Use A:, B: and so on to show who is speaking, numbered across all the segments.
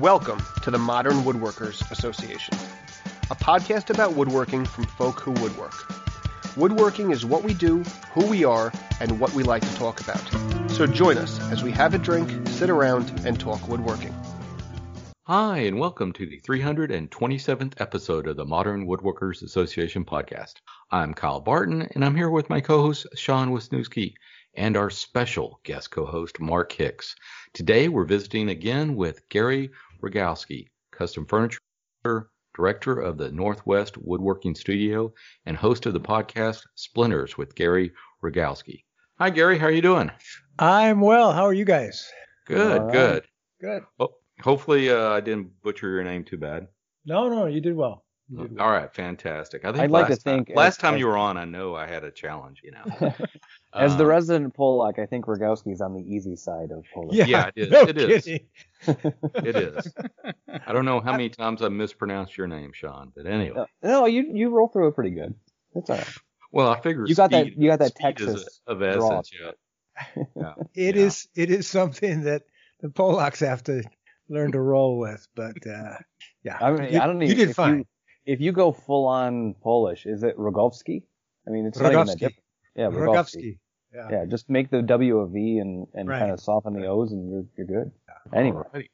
A: Welcome to the Modern Woodworkers Association, a podcast about woodworking from folk who woodwork. Woodworking is what we do, who we are, and what we like to talk about. So join us as we have a drink, sit around, and talk woodworking.
B: Hi, and welcome to the 327th episode of the Modern Woodworkers Association podcast. I'm Kyle Barton, and I'm here with my co host, Sean Wisniewski, and our special guest co host, Mark Hicks. Today, we're visiting again with Gary Rogowski, custom furniture director of the Northwest Woodworking Studio and host of the podcast Splinters with Gary Rogowski. Hi, Gary. How are you doing?
C: I'm well. How are you guys?
B: Good,
C: right.
B: good.
C: Good.
B: Well, hopefully, uh, I didn't butcher your name too bad.
C: No, no, you did well. You did.
B: All right, fantastic. I think
D: I'd like to
B: last time-
D: think
B: last time
D: as-
B: you were on, I know I had a challenge. You know,
D: As the
B: Um,
D: resident Polak, I think Rogowski's on the easy side of Polak.
C: Yeah,
B: Yeah, it is.
C: No
B: It is.
C: kidding.
B: it is. I don't know how many times I mispronounced your name, Sean, but anyway.
D: No, no, you you roll through it pretty good. It's all right.
B: Well, I figure
D: You got that- you got that
B: speed is
D: Texas
B: of
D: draw
B: essence.
D: to
B: Yeah. yeah.
C: It
B: Yeah.
C: is. It is something that the Polacks have to learn to roll with. But uh, yeah,
D: I mean,
C: you,
D: I don't
C: you did fine.
D: You, if you go full on Polish, is it Rogowski? I mean, it's not even that
C: Rogowski.
D: different. Yeah, Rogowski.
C: Rogowski. Yeah.
D: Yeah, just make the W a V and, and
C: Right.
D: kind of soften the O's, and you're you're good. Anyway,
B: Alrighty.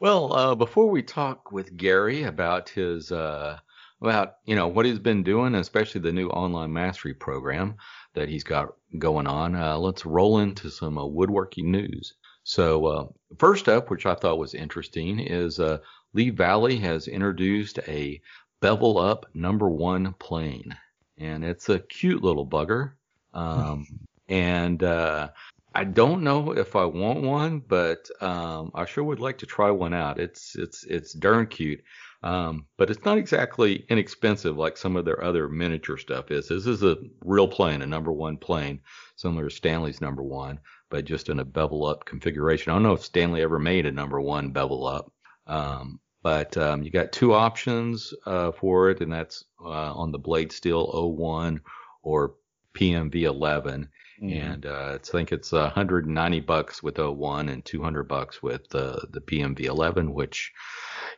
B: Well, uh, before we talk with Gary about his uh, about you know what he's been doing, especially the new online mastery program that he's got going on, uh, let's roll into some uh, woodworking news. So uh, first up, which I thought was interesting, is uh, Lee Valley has introduced a bevel up number one plane, and it's a cute little bugger. Um, and uh, I don't know if I want one, but um, I sure would like to try one out. It's it's it's darn cute, um, but it's not exactly inexpensive like some of their other miniature stuff is. This is a real plane, a number one plane, similar to Stanley's number one, but just in a bevel up configuration. I don't know if Stanley ever made a number one bevel up, um, but um, you got two options uh, for it, and that's uh, on the Blade Steel O1 or PMV 11
D: Mhm.
B: and uh, I think it's 190 bucks with O1 and 200 bucks with uh, the PMV 11. Which,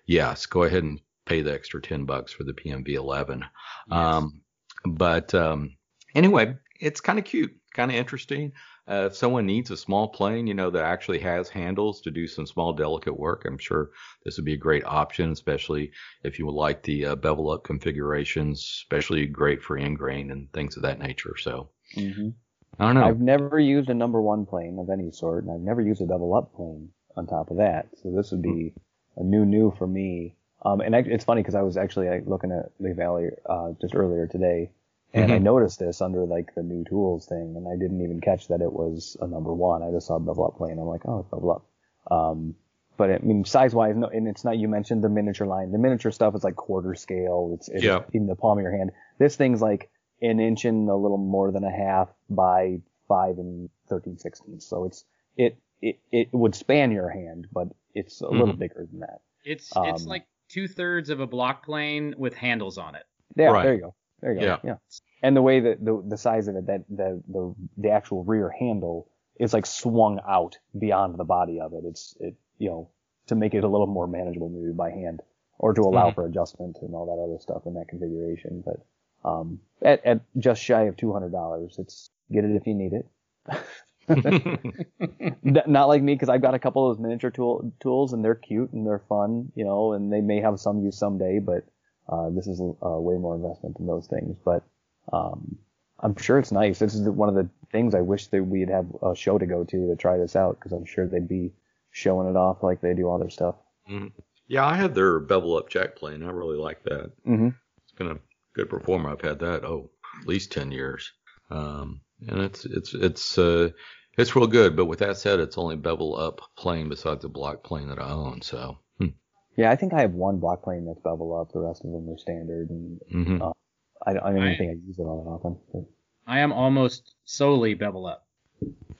B: yes, go ahead and pay the extra 10 bucks for the PMV 11. Um, but um, anyway, it's kind of cute, kind of interesting. Uh, if someone needs a small plane, you know, that actually has handles to do some small, delicate work, I'm sure this would be a great option, especially if you would like the uh, bevel up configurations, especially great for end grain and things of that nature. So
D: Mhm.
B: I don't know.
D: I've never used a number one plane of any sort, and I've never used a bevel up plane on top of that. So this would be a new new for me. Um, and act- it's funny because I was actually like, looking at Lee Valley uh, just earlier today, and I
B: Mhm.
D: noticed this under like the new tools thing, and I didn't even catch that it was a number one. I just saw bevel up plane. I'm like, oh, it's bevel up. Um, but I mean, size wise, no, and it's not. You mentioned the miniature line. The miniature stuff is like quarter scale. It's, it's
B: Yeah.
D: in the palm of your hand. This thing's like an inch and a little more than a half by five and thirteen sixteenths. So it's it it it would span your hand, but it's a little
B: Mhm.
D: bigger than that.
E: It's
D: Um,
E: it's like two thirds of a block plane with handles on it.
D: Yeah,
B: Right.
D: there you go. There you go.
B: Yeah.
D: Yeah. And the way that the the size of it, that the the the actual rear handle is like swung out beyond the body of it. It's it you know to make it a little more manageable maybe by hand or to allow
B: Mhm.
D: for adjustment and all that other stuff in that configuration. But um at at just shy of two hundred dollars, it's get it if you need it. Not like me because I've got a couple of those miniature tool, tools and they're cute and they're fun, you know, and they may have some use someday, but uh, this is uh, way more investment in those things. But um, I'm sure it's nice. This is one of the things I wish that we'd have a show to go to to try this out because I'm sure they'd be showing it off like they do all their stuff.
B: Mhm. Yeah, I had their bevel up jack plane. I really like that.
D: Mm-hmm.
B: It's been a good performer. I've had that oh at least ten years, um, and it's it's it's uh, it's real good. But with that said, it's only bevel up plane besides the block plane that I own. So.
D: Yeah, I think I have one block plane that's bevel up. The rest of them are standard, and
B: Mhm.
D: uh, I, don't- I don't
E: I-
D: think I use it all that often. But,
E: I am almost solely bevel up.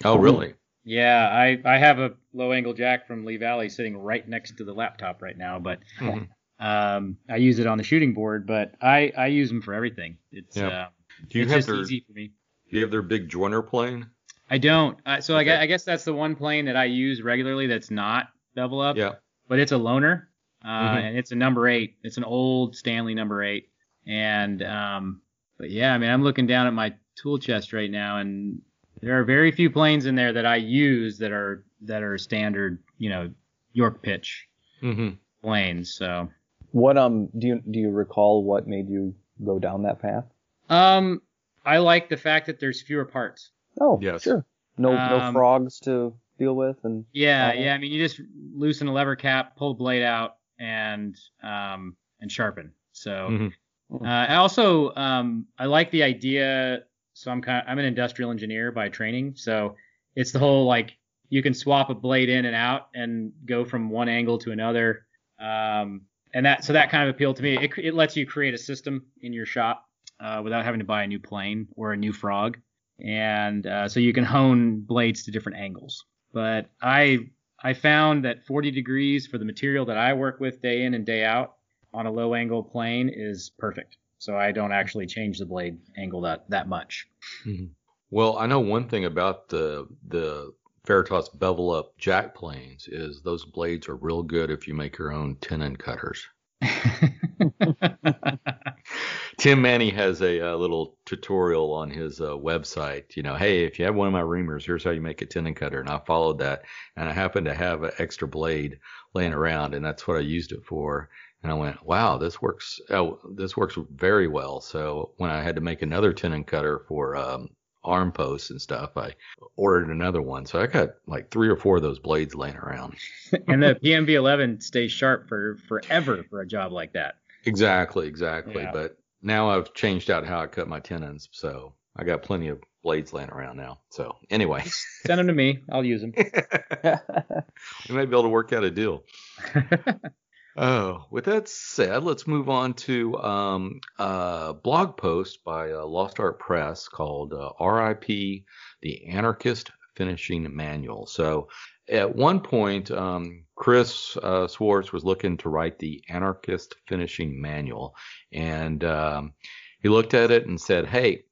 B: oh really?
E: Yeah, I, I have a low angle jack from Lee Valley sitting right next to the laptop right now, but
B: Mhm.
E: um, I use it on the shooting board. But I, I use them for everything. It's
B: Yeah.
E: uh,
B: Do you
E: it's
B: have
E: just
B: their
E: easy for me.
B: Do you have their big joiner plane?
E: I don't. Uh, so I,
B: Okay.
E: guess, I guess that's the one plane that I use regularly that's not bevel up.
B: Yeah.
E: but it's a loaner, uh,
B: Mhm.
E: and it's a number eight. It's an old Stanley number eight, and um, but yeah, I mean, I'm looking down at my tool chest right now, and there are very few planes in there that I use that are that are standard, you know, York pitch
B: hmm
E: planes. So,
D: What um do you do you recall what made you go down that path?
E: um, I like the fact that there's fewer parts.
D: Oh,
B: Yes.
D: sure. No no
E: Um,
D: frogs to deal with and
E: Yeah, yeah. I mean, you just loosen a lever cap, pull the blade out, and um, and sharpen. So
B: Mhm.
E: uh, I also um, I like the idea. So I'm kind of, I'm an industrial engineer by training. So it's the whole like you can swap a blade in and out and go from one angle to another. Um, and that so that kind of appealed to me. It, it lets you create a system in your shop uh, without having to buy a new plane or a new frog, and uh, so you can hone blades to different angles. But I I found that 40 degrees for the material that I work with day in and day out on a low angle plane is perfect. So I don't actually change the blade angle that that much. Mm-hmm.
B: Well, I know one thing about the the Veritas bevel up jack planes is those blades are real good if you make your own tenon cutters. Tim Manney has a, uh little tutorial on his uh, website. You know, hey, if you have one of my reamers, here's how you make a tenon cutter. And I followed that, and I happened to have an extra blade laying around, and that's what I used it for. And I went, wow, this works. Oh, this works very well. So when I had to make another tenon cutter for um, arm posts and stuff, I ordered another one. So I got like three or four of those blades laying around.
E: and the PMV 11 stays sharp for forever for a job like that.
B: Exactly, exactly.
E: Yeah.
B: But now I've changed out how I cut my tenons, so I got plenty of blades laying around now. So anyway,
E: Send them to me. I'll use them.
B: we may be able to work out a deal. Oh, with that said, let's move on to um, a blog post by uh, Lost Art Press called uh, "R.I.P. The Anarchist Finishing Manual." So, at one point, um, Chris uh, Schwarz was looking to write the Anarchist Finishing Manual, and um, he looked at it and said, "Hey,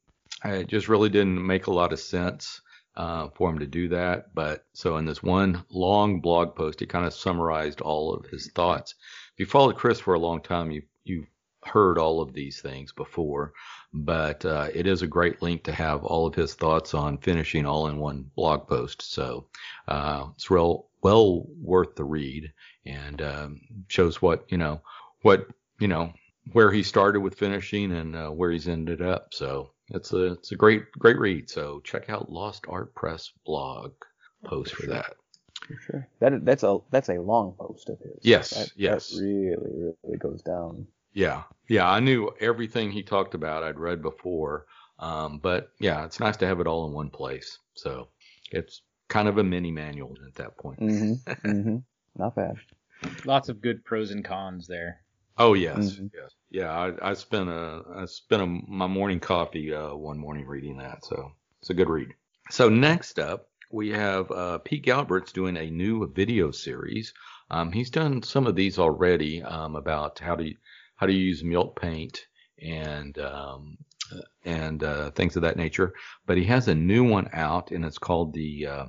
B: it just really didn't make a lot of sense." Uh, for him to do that, but so in this one long blog post, he kind of summarized all of his thoughts if you followed Chris for a long time, you you heard all of these things before, but uh, it is a great link to have all of his thoughts on finishing all in one blog post. So uh, it's real well worth the read and um, shows what you know what you know where he started with finishing and uh, where he's ended up. So it's a it's a great great read. So check out Lost Art Press blog post for that.
D: For sure. That that's a that's a long post of his.
B: Yes,
D: That,
B: yes.
D: That really really goes down.
B: Yeah, yeah, I knew everything he talked about. I'd read before, um, but yeah, it's nice to have it all in one place. So it's kind of a mini manual at that point.
D: Mm-hmm. mm-hmm. Not bad.
E: Lots of good pros and cons there.
B: Oh yes,
D: Mhm.
B: yes, yeah. I, I spent a I spent a, my morning coffee uh, one morning reading that, so it's a good read. So next up, we have uh, Pete Galbert's doing a new video series. Um, he's done some of these already um, about how to how to use milk paint and um, uh, and uh, things of that nature. But he has a new one out, and it's called the uh,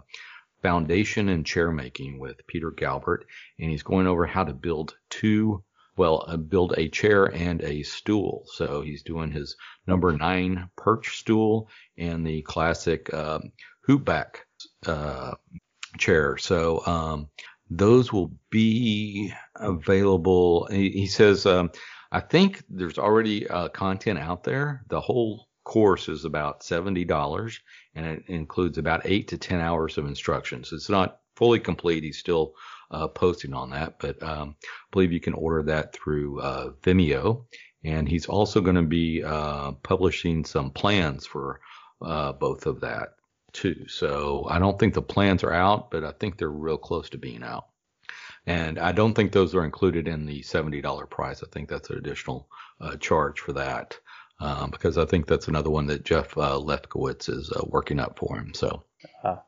B: Foundation in Chair Making with Peter Galbert, and he's going over how to build two well, uh, build a chair and a stool. So he's doing his number nine perch stool and the classic um, hoopback uh, chair. So um, those will be available. He, he says, um, I think there's already uh, content out there. The whole course is about $70 and it includes about eight to 10 hours of instructions. It's not fully complete. He's still uh, posting on that, but um, I believe you can order that through uh, Vimeo. And he's also going to be uh, publishing some plans for uh, both of that too. So I don't think the plans are out, but I think they're real close to being out. And I don't think those are included in the $70 price. I think that's an additional uh, charge for that. Um, because I think that's another one that Jeff uh, Lefkowitz is uh, working up for him. So,
D: Ah.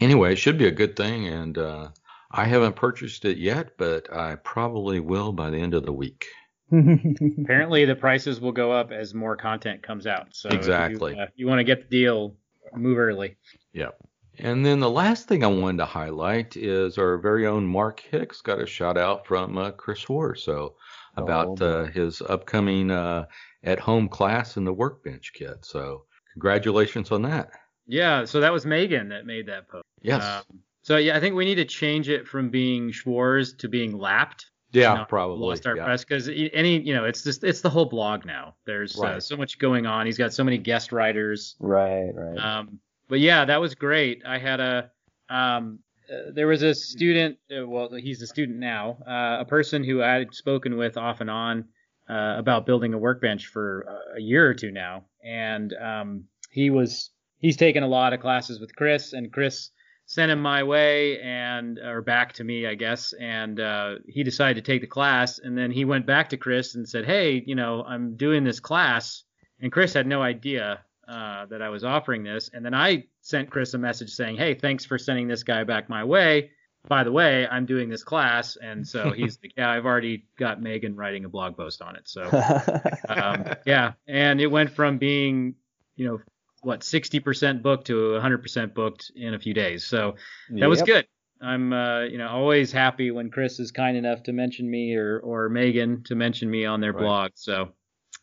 B: anyway, it should be a good thing. And uh, I haven't purchased it yet, but I probably will by the end of the week.
E: Apparently, the prices will go up as more content comes out. So if you,
B: Exactly.
E: uh, you want to get the deal, move early.
B: Yep. And then the last thing I wanted to highlight is our very own Mark Hicks got a shout out from uh, Chris Hoare. So about
D: Oh,
B: uh, his upcoming uh, at home class in the workbench kit. So congratulations on that.
E: Yeah, so that was Megan that made that post.
B: Yes.
E: Um, so yeah, I think we need to change it from being Schwarz to being Lapped.
B: yeah, probably.
E: Lost Art
B: yeah.
E: Press because any you know it's just it's the whole blog now. There's uh, so much going on. He's got so many guest writers.
D: Right, right.
E: Um, but yeah, that was great. I had a um, uh, there was a student. Uh, well, he's a student now. Uh, a person who I had spoken with off and on uh, about building a workbench for uh, a year or two now, and um, he was he's taken a lot of classes with Chris, and Chris sent him my way and or back to me, I guess, and uh, he decided to take the class, and then he went back to Chris and said, "Hey, you know, I'm doing this class," and Chris had no idea uh, that I was offering this, and then I sent Chris a message saying, "Hey, thanks for sending this guy back my way." By the way, I'm doing this class, and so he's like, "Yeah, I've already got Megan writing a blog post on it." So um, yeah, and it went from being, you know, what 60% booked to 100% booked in a few days. So that was good. I'm, uh, you know, always happy when Chris is kind enough to mention me or or Megan to mention me on their
B: Right.
E: blog. So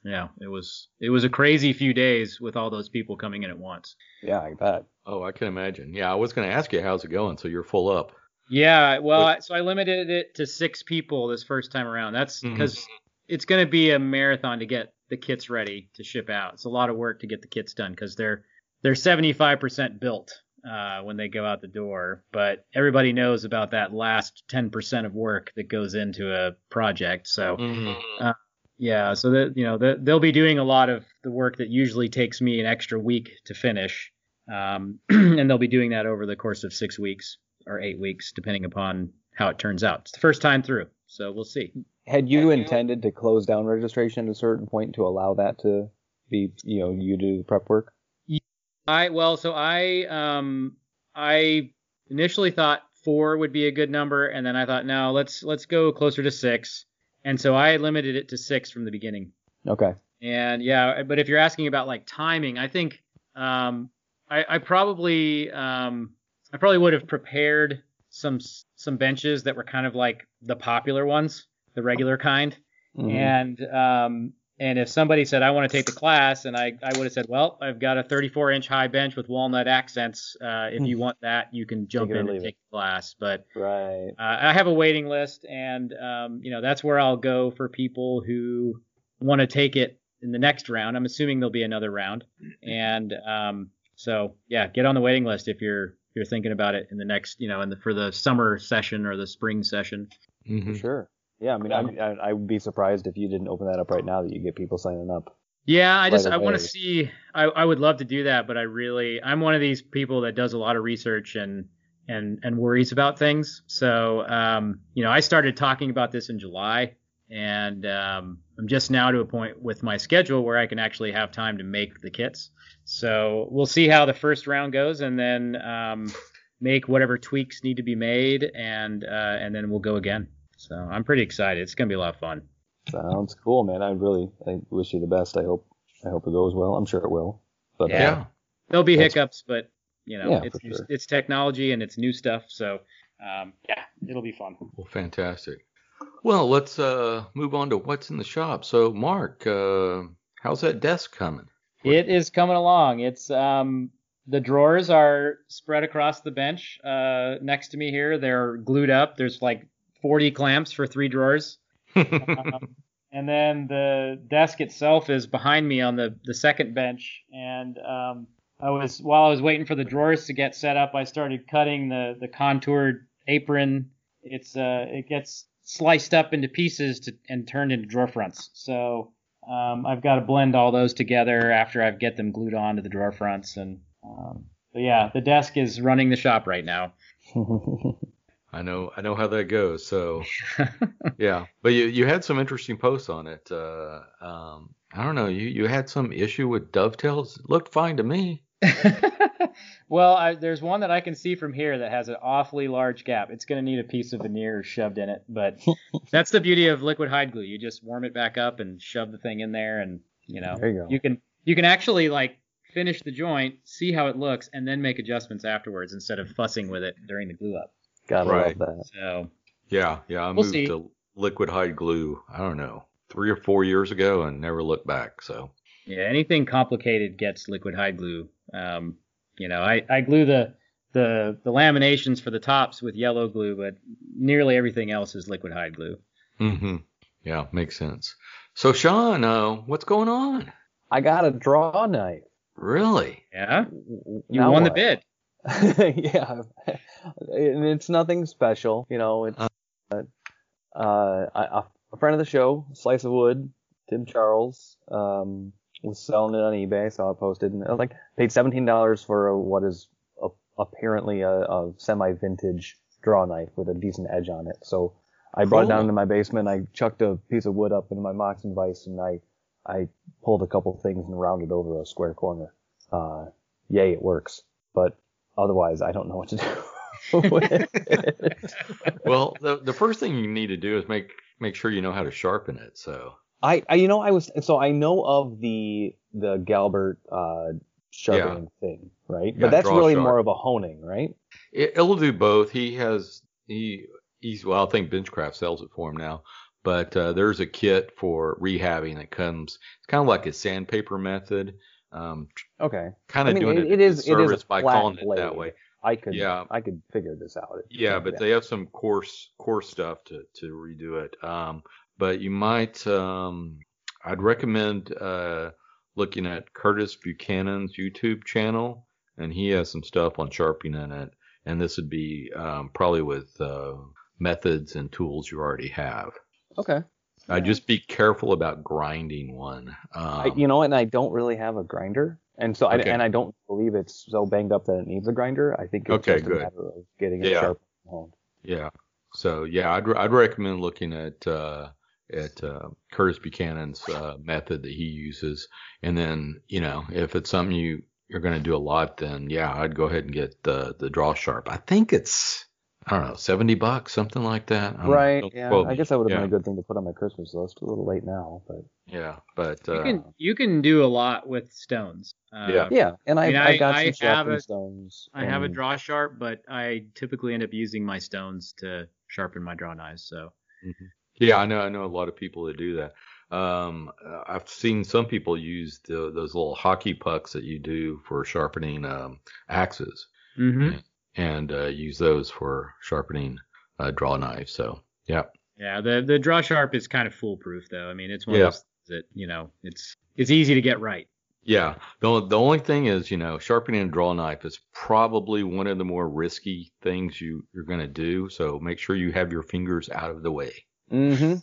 E: yeah, it was it was a crazy few days with all those people coming in at once.
D: Yeah, I bet.
B: Oh, I can imagine. Yeah, I was going to ask you how's it going. So you're full up.
E: Yeah, well,
B: But-
E: I, so I limited it to six people this first time around. That's because it's going to be a marathon to get the kits ready to ship out. It's a lot of work to get the kits done because they're they're 75% built uh, when they go out the door, but everybody knows about that last 10% of work that goes into a project. So
B: Mhm.
E: yeah, so that you know that they'll be doing a lot of the work that usually takes me an extra week to finish, um, and they'll be doing that over the course of six weeks or eight weeks, depending upon how it turns out. It's the first time through, so we'll see.
D: Had you intended to close down registration at a certain point to allow that to be, you know, you do the prep work?
E: I well, so I um I initially thought four would be a good number, and then I thought no, let's let's go closer to six, and so I limited it to six from the beginning.
D: Okay.
E: And yeah, but if you're asking about like timing, I think um, I, I probably um, I probably would have prepared some some benches that were kind of like the popular ones, the regular kind.
D: Mhm.
E: And um, and if somebody said I want to take the class, and I, I would have said, well, I've got a 34 inch high bench with walnut accents. Uh, if you want that, you can jump
D: Take it or
E: in and
D: it.
E: take the class. But
D: Right.
E: uh, I have a waiting list, and um, you know that's where I'll go for people who want to take it in the next round. I'm assuming there'll be another round, and um, so yeah, get on the waiting list if you're if you're thinking about it in the next, you know, in the for the summer session or the spring session.
D: For
B: Mhm.
D: sure. Yeah, I mean, I, I, I would be surprised if you didn't open that up right now that you get people signing up.
E: Yeah, I just I want to see. I, I would love to do that, but I really I'm one of these people that does a lot of research and and and worries about things. So um, you know, I started talking about this in July, and um, I'm just now to a point with my schedule where I can actually have time to make the kits. So we'll see how the first round goes, and then um, make whatever tweaks need to be made, and uh, and then we'll go again. So I'm pretty excited. It's gonna be a lot of fun.
D: Sounds cool, man. I really, I wish you the best. I hope, I hope it goes well. I'm sure it will. But uh,
E: Yeah.
B: Yeah.
E: There'll be hiccups, but you know,
D: Yeah,
E: it's
D: for sure.
E: it's technology and it's new stuff, so um, yeah, it'll be fun.
B: Well, fantastic. Well, let's uh, move on to what's in the shop. So, Mark, uh, how's that desk coming?
E: It is coming along. It's um, the drawers are spread across the bench uh, next to me here. They're glued up. There's like 40 clamps for three drawers. Um, and then the desk itself is behind me on the, the second bench. And um, I was while I was waiting for the drawers to get set up, I started cutting the the contoured apron. It's uh it gets sliced up into pieces to, and turned into drawer fronts. So um, I've got to blend all those together after I get them glued on to the drawer fronts. And um, but yeah, the desk is running the shop right now.
B: I know, I know how that goes. So, yeah, but you you had some interesting posts on it. Uh, um, I don't know, you you had some issue with dovetails. It looked fine to me.
E: well, I, there's one that I can see from here that has an awfully large gap. It's going to need a piece of veneer shoved in it, but that's the beauty of liquid hide glue. You just warm it back up and shove the thing in there, and you know
D: There you go.
E: you can you can actually like finish the joint, see how it looks, and then make adjustments afterwards instead of fussing with it during the glue up.
D: Gotta
B: Right.
D: love that.
E: So
B: Yeah, yeah. I
E: We'll
B: moved
E: see.
B: to liquid hide glue. I don't know, three or four years ago, and never looked back. So
E: yeah, anything complicated gets liquid hide glue. Um, you know, I, I glue the the the laminations for the tops with yellow glue, but nearly everything else is liquid hide glue.
B: Mm-hmm. yeah, makes sense. So Sean, uh, what's going on?
D: I got a draw knife.
B: Really?
E: Yeah, you
D: Now
E: won the bid.
D: yeah, and it's nothing special, you know. It's uh, uh, I- a friend of the show, Slice of Wood, Tim Charles, um, was selling it on eBay. Saw it posted, and I was like, paid seventeen dollars for a, what is a, apparently a, a semi-vintage draw knife with a decent edge on it. So I brought it down
B: Cool.
D: into my basement. I chucked a piece of wood up into my Moxon vise, and I I pulled a couple things and rounded over a square corner. Uh, yay, it works. But otherwise, I don't know what to do.
B: Well, the the first thing you need to do is make make sure you know how to sharpen it. So
D: I, I, you know, I was so I know of the the Galbert uh, sharpening thing, right?
B: Yeah,
D: but that's really
B: sharp.
D: more of a honing, right?
B: it, it'll do both. He has he he's well, I think Benchcrafted sells it for him now. But uh, there's a kit for rehabbing that comes. It's kind of like a sandpaper method. Um,
D: Okay,
B: kind of I
D: mean,
B: doing
D: it-
B: it,
D: it is- it is
B: service by calling it that way.
D: I could,
B: Yeah.
D: I could figure this out.
B: Yeah, but they have some coarse coarse stuff to to redo it. Um, but you might um, I'd recommend uh, looking at Curtis Buchanan's YouTube channel, and he has some stuff on sharpening it. And this would be um, probably with uh, methods and tools you already have.
D: okay.
B: Uh, just be careful about grinding one. Um,
D: I, you know, and I don't really have a grinder, and so
B: Okay.
D: I, and I don't believe it's so banged up that it needs a grinder. I think it's
B: Okay,
D: just
B: good.
D: a matter of getting it
B: Yeah.
D: sharp honed.
B: Yeah. So yeah, I'd I'd recommend looking at uh, at uh, Curtis Buchanan's uh, method that he uses, and then you know if it's something you you're going to do a lot, then yeah, I'd go ahead and get the the draw sharp. I think it's I don't know seventy bucks, something like that. I don't-
D: Right. Yeah.
B: quote
D: I guess that would have
B: yeah,
D: been a good thing to put on my Christmas list. A little late now, but
B: Yeah, but
E: You
B: uh,
E: can you can do a lot with stones. Uh,
B: Yeah.
D: yeah. And I,
E: I mean,
D: I,
E: I-
D: got
E: I
D: some
E: have
D: sharpened
E: a-
D: stones.
E: I have a draw sharp, but I typically end up using my stones to sharpen my draw knives. So
B: Yeah, I know. I know a lot of people that do that. Um, uh, I've seen some people use the, those little hockey pucks that you do for sharpening um, axes,
E: mm-hmm.
B: And uh, use those for sharpening uh, draw knives. So, yeah,
E: yeah, the the draw sharp is kind of foolproof though. I mean, it's one
B: Yeah.
E: of those that you know it's it's easy to get right.
B: yeah. The only- the only thing is, you know, sharpening a draw knife is probably one of the more risky things you you're going to do. So make sure you have your fingers out of the way.
D: Mm-hmm.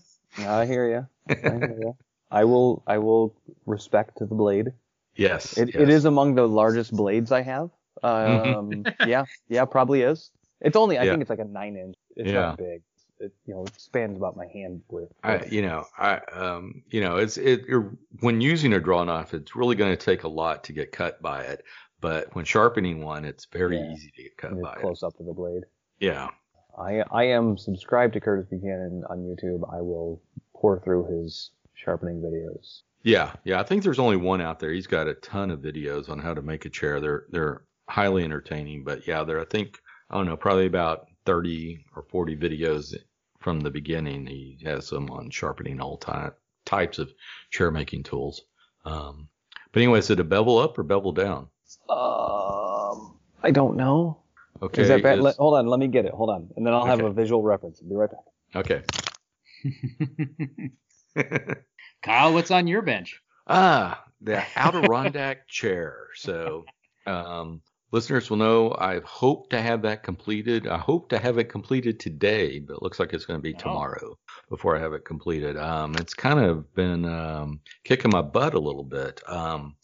D: I hear you. I hear you. I will. I will respect the blade.
B: Yes,
D: It,
B: yes.
D: it is among the largest blades I have. Um, yeah, yeah, probably is. It's only. I
B: Yeah.
D: think it's like a nine inch. It's
B: Yeah.
D: not big. It you know it spans about my hand width.
B: I, you know, I, um, you know, it's it. You're, when using a draw knife, it's really going to take a lot to get cut by it. But when sharpening one, it's very
D: Yeah.
B: easy to get cut by it.
D: close up to the blade.
B: Yeah,
D: I I am subscribed to Curtis Buchanan on YouTube. I will pour through his sharpening videos.
B: yeah, yeah. I think there's only one out there. He's got a ton of videos on how to make a chair. They're they're highly entertaining. But yeah, there I think I don't know, probably about 30 or 40 videos from the beginning. He has some on sharpening all ty- types of chair making tools. Um, but anyway, is it a bevel up or bevel down?
D: Um, I don't know.
B: Okay.
D: Is that bad?
B: is-
D: Let- hold on, let me get it. Hold on, and then I'll have a visual reference. I'll be right back.
B: okay.
E: Kyle, what's on your bench?
B: Ah, the Adirondack chair. So, um, listeners will know I hope to have that completed. I hope to have it completed today, but it looks like it's going to be
E: Oh.
B: tomorrow before I have it completed. Um, it's kind of been um, kicking my butt a little bit. Um,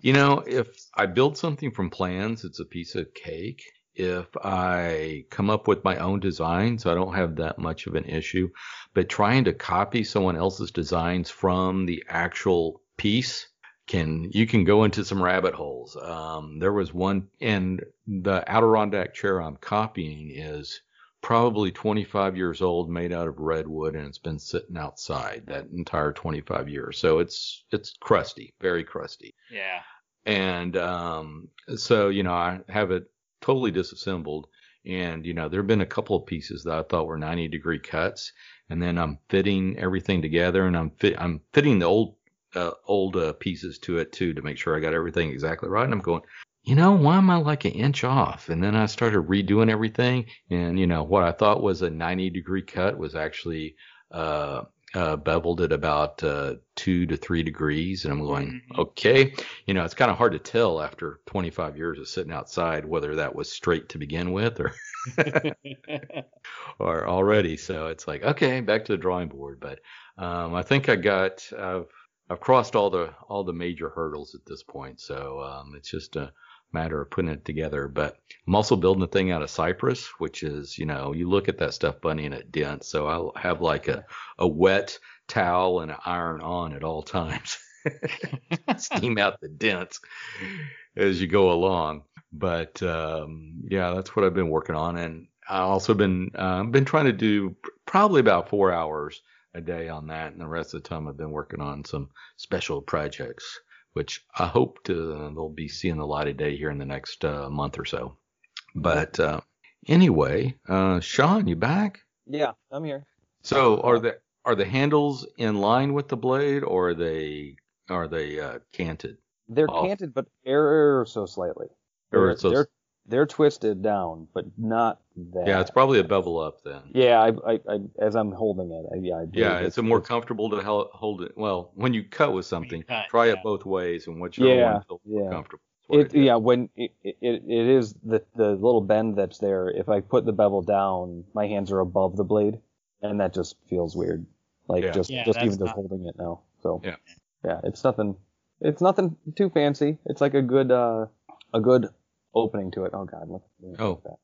B: you know, if I build something from plans, it's a piece of cake. If I come up with my own designs, I don't have that much of an issue. But trying to copy someone else's designs from the actual piece can you can go into some rabbit holes. Um, there was one, and the Adirondack chair I'm copying is probably 25 years old, made out of redwood, and it's been sitting outside that entire 25 years. So it's it's crusty, very crusty
E: Yeah.
B: and um, so you know I have it totally disassembled, and you know there have been a couple of pieces that I thought were 90 degree cuts, and then I'm fitting everything together, and I'm fit I'm fitting the old uh, old uh, pieces to it too to make sure I got everything exactly right. And I'm going, you know, why am I like an inch off? And then I started redoing everything, and you know what I thought was a 90 degree cut was actually uh, uh, beveled at about uh, two to three degrees, and I'm going,
E: Mhm.
B: okay. You know, it's kind of hard to tell after 25 years of sitting outside whether that was straight to begin with or or already. So it's like, okay, back to the drawing board. But um, I think I got I've I've crossed all the all the major hurdles at this point. So um, it's just a matter of putting it together. But I'm also building a thing out of cypress, which is, you know, you look at that stuff bunny and it dents. So I'll have like a, a wet towel and an iron on at all times. Steam out the dents as you go along. But um, yeah, that's what I've been working on. And I also been uh, been trying to do probably about four hours a day on that, and the rest of the time I've been working on some special projects, which I hope to they'll be seeing the light of day here in the next uh, month or so. But uh, anyway, uh, Sean, you back?
D: Yeah, I'm here.
B: So are the are the handles in line with the blade, or are they are they uh, canted?
D: They're
B: Off.
D: canted, but ever so slightly. They're,
B: it's
D: they're they're twisted down, but not that.
B: Yeah, it's probably a bevel up then.
D: Yeah, I, I, I as I'm holding it, I, yeah, I
B: Yeah,
D: it's,
B: it's a more comfortable to hold it. Well, when you cut with something,
E: cut,
B: try
E: yeah.
B: it both ways, and whichever
D: Yeah,
B: one feels more
D: yeah.
B: comfortable. That's
D: It, yeah, when it, it, it is the the little bend that's there. If I put the bevel down, my hands are above the blade, and that just feels weird. Like
B: Yeah.
D: just
E: Yeah,
D: just
E: that's
D: even just holding it now. So
B: Yeah.
D: yeah, it's nothing. It's nothing too fancy. It's like a good uh a good opening to it. Oh God, look. look
B: Oh.
D: at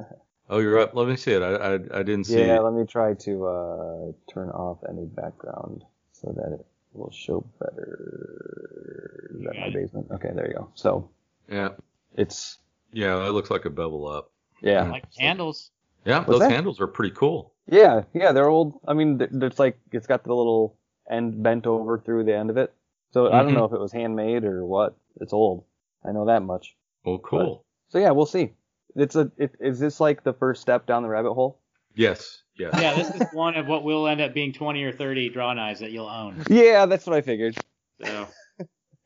D: that.
B: Oh, you're up. Let me see it. I I, I didn't see.
D: Yeah,
B: it.
D: let me try to uh, turn off any background so that it will show better. Is that my basement? Okay, there you go. So
B: Yeah,
D: it's
B: yeah. It looks like a bevel up.
D: yeah,
E: like handles.
B: Yeah,
D: What's
B: those
D: that?
B: handles are pretty cool.
D: yeah, yeah. They're old. I mean, it's like it's got the little end bent over through the end of it. So I don't
B: Mhm.
D: know if it was handmade or what. It's old. I know that much.
B: Well, cool.
D: So yeah, we'll see. It's a. It, is this like the first step down the rabbit hole?
B: Yes, yes.
E: Yeah, this is one of what will end up being 20 or 30 draw knives that you'll own.
D: Yeah, that's what I figured.
E: So,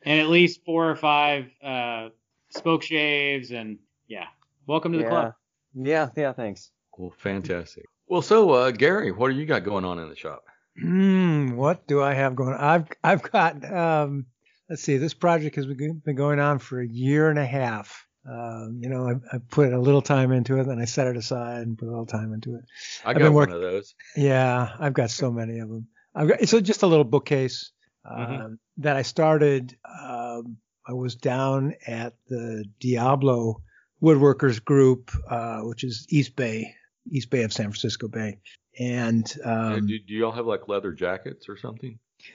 E: and at least four or five uh, spoke shaves, and yeah, welcome to the
D: yeah.
E: club.
D: Yeah, yeah. Thanks.
B: Well, fantastic. Well, so uh, Gary, what do you got going on in the shop?
C: Hmm, what do I have going? I've I've got um, let's see. This project has been been going on for a year and a half. Um, you know, I, I put a little time into it, then I set it aside and put a little time into it.
B: I
C: I've
B: got
C: been
B: one of those.
C: Yeah, I've got so many of them. I've got it's a, just a little bookcase um,
B: Mhm.
C: that I started. Um, I was down at the Diablo Woodworkers Group, uh, which is East Bay, East Bay of San Francisco Bay, and um,
B: do, do y'all have like leather jackets or something?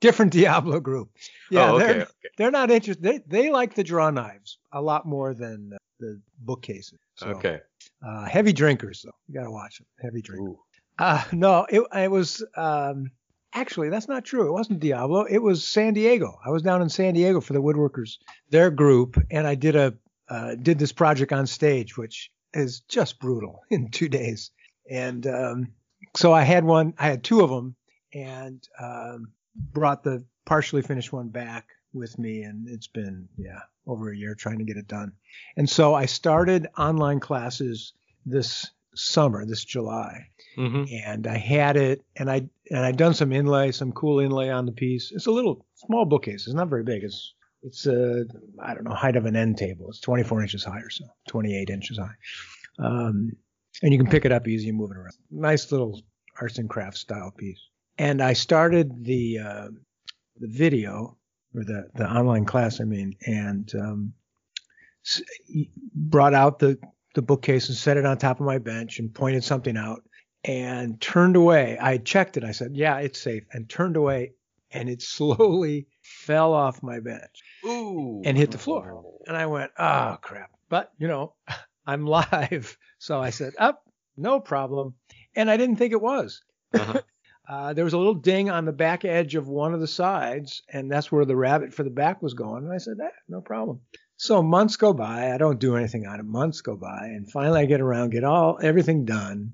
C: different Diablo group. Yeah,
B: oh, okay.
C: they're
B: okay.
C: they're not interested. They they like the draw knives a lot more than uh, the bookcases. So,
B: Okay.
C: Uh, heavy drinkers though. You gotta watch them. Heavy drinkers. Uh, no, it, it was um, actually that's not true. It wasn't Diablo. It was San Diego. I was down in San Diego for the woodworkers, their group, and I did a uh, did this project on stage, which is just brutal in two days. And um, so I had one. I had two of them, and um, brought the partially finished one back with me, and it's been yeah over a year trying to get it done. And so I started online classes this summer, this July
B: hmm
C: and I had it, and I and I'd done some inlay, some cool inlay on the piece. It's a little small bookcase. It's not very big. It's it's a I don't know height of an end table. It's 24 inches high or so, 28 inches high, um, and you can pick it up easy and move it around. Nice little arts and crafts style piece. And I started the uh, the video or the the online class, I mean, and um, s- brought out the the bookcase and set it on top of my bench and pointed something out and turned away. I checked it. I said, "Yeah, it's safe," and turned away, and it slowly fell off my bench
B: Ooh.
C: and hit the floor. And I went, "Oh crap!" But you know, I'm live, so I said, "Up, no problem." And I didn't think it was.
B: Uh-huh.
C: uh, there was a little ding on the back edge of one of the sides, and that's where the rabbit for the back was going. And I said, ah, no problem. So months go by. I don't do anything on it. Months go by, and finally I get around, get all everything done,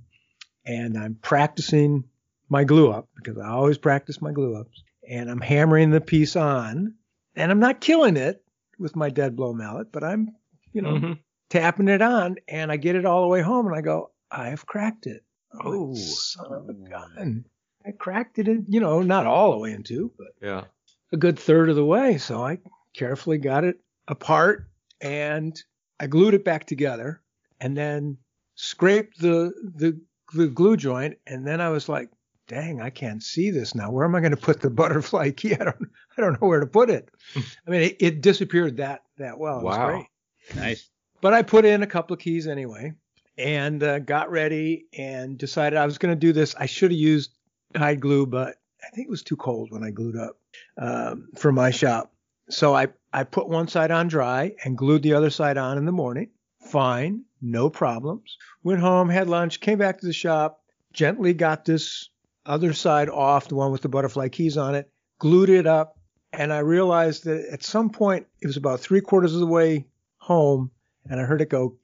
C: and I'm practicing my glue up because I always practice my glue ups, and I'm hammering the piece on, and I'm not killing it with my dead blow mallet, but I'm, you know,
B: Mhm.
C: tapping it on, and I get it all the way home, and I go, I have cracked it.
B: Oh.
C: like, son of a gun! I cracked it in, you know, not all the way in two, but
B: Yeah.
C: a good third of the way. So I carefully got it apart and I glued it back together and then scraped the the, the glue joint. And then I was like, dang, I can't see this now. Where am I going to put the butterfly key? I don't I don't know where to put it. I mean, it, it disappeared that that well. It was
B: Wow.
C: great.
E: Nice.
C: But I put in a couple of keys anyway and uh, got ready and decided I was going to do this. I should have used hide glue, but I think it was too cold when I glued up um, for my shop. So I, I put one side on dry and glued the other side on in the morning. Fine, no problems. Went home, had lunch, came back to the shop, gently got this other side off, the one with the butterfly keys on it, glued it up, and I realized that at some point it was about three quarters of the way home, and I heard it go.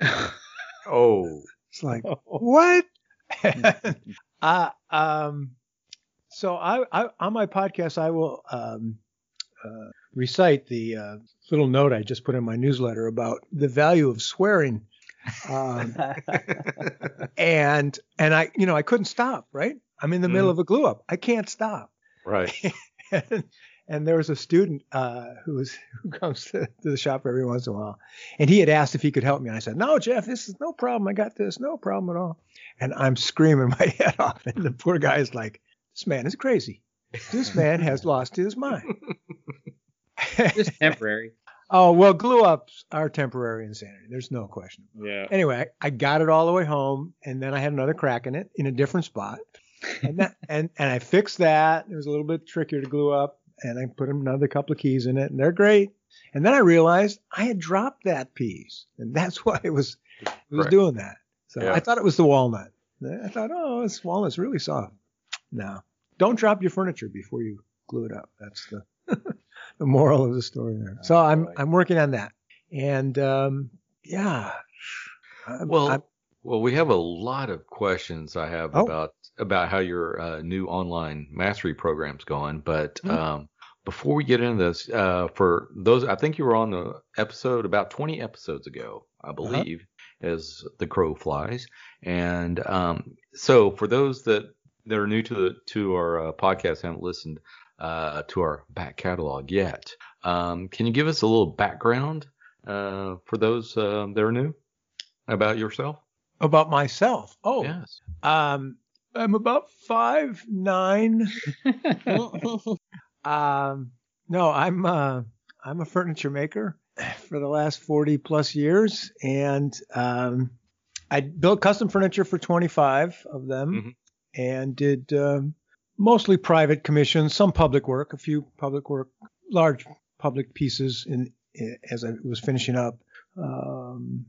B: Oh.
C: It's like what? uh, um, so I, I on my podcast I will um, uh, recite the uh, little note I just put in my newsletter about the value of swearing. Um, and and I you know I couldn't stop right. I'm in the middle of a glue up. I can't stop.
B: Right.
C: and, and there was a student uh, who was who comes to, to the shop every once in a while, and he had asked if he could help me. And I said, "No, Jeff, this is no problem. I got this, no problem at all." And I'm screaming my head off, and the poor guy is like, "This man is crazy. This man has lost his mind."
E: Just temporary.
C: oh well, glue ups are temporary insanity. There's no question.
E: Yeah.
C: Anyway, I got it all the way home, and then I had another crack in it in a different spot, and that, and and I fixed that. It was a little bit trickier to glue up, and I put another couple of keys in it, and they're great. And then I realized I had dropped that piece, and that's why it was it was
B: Correct.
C: doing that. So
B: Yeah.
C: I thought it was the walnut. I thought, oh, this walnut's really soft. No, don't drop your furniture before you glue it up. That's the the moral of the story there. So I'm I'm working on that, and um, yeah. I'm-
B: Well,
C: I'm-
B: well, we have a lot of questions I have
C: Oh.
B: about about how your uh, new online mastery program's going. But
C: Mhm.
B: um, before we get into this, uh, for those, I think you were on the episode about 20 episodes ago, I
C: Uh-huh.
B: believe, as the crow flies. And um, so, for those that that are new to the to our uh, podcast, haven't listened uh, to our back catalog yet, um, can you give us a little background uh, for those uh, that are new about yourself?
C: About myself. Oh,
B: Yes.
C: um, I'm about five nine. Um, no, I'm uh, I'm a furniture maker for the last 40 plus years, and um, I built custom furniture for 25 of them,
B: Mhm.
C: and did um, mostly private commissions, some public work, a few public work, large public pieces in as I was finishing up. Um,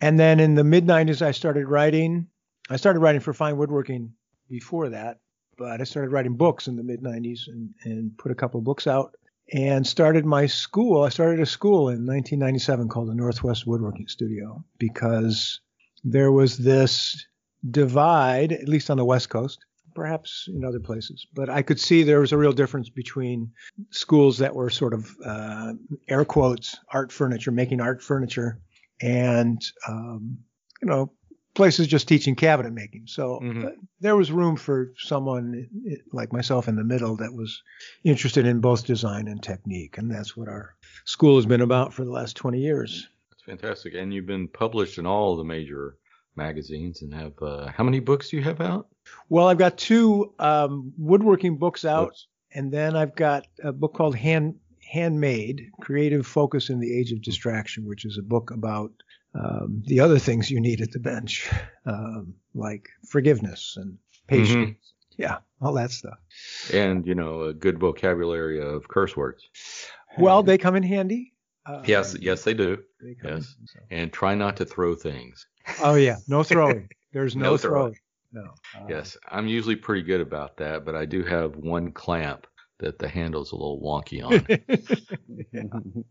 C: and then in the mid 90s, I started writing. I started writing for Fine Woodworking before that, but I started writing books in the mid 90s and, and put a couple books out and started my school. I started a school in 1997 called the Northwest Woodworking Studio because there was this divide, at least on the West Coast, perhaps in other places, but I could see there was a real difference between schools that were sort of uh, air quotes art furniture, making art furniture, and um, you know places just teaching cabinet making. So
B: Mhm.
C: uh, there was room for someone like myself in the middle that was interested in both design and technique, and that's what our school has been about for the last 20 years.
B: That's fantastic. And you've been published in all the major magazines and have uh, how many books do you have out?
C: Well, I've got two um, woodworking books out,
B: Books.
C: and then I've got a book called Hand Handmade: Creative Focus in the Age of Distraction, which is a book about um, the other things you need at the bench, um, like forgiveness and patience. Yeah, all that stuff.
B: And you know a good vocabulary of curse words.
C: Well, they come in handy. Uh,
B: Yes, yes they do.
C: they
B: yes.
C: in, so.
B: And try not to throw things.
C: Oh yeah, no throwing. There's no,
B: No
C: throwing.
B: throwing.
C: no.
D: Uh,
B: Yes, I'm usually pretty good about that, but I do have one clamp that the handle's a little wonky on.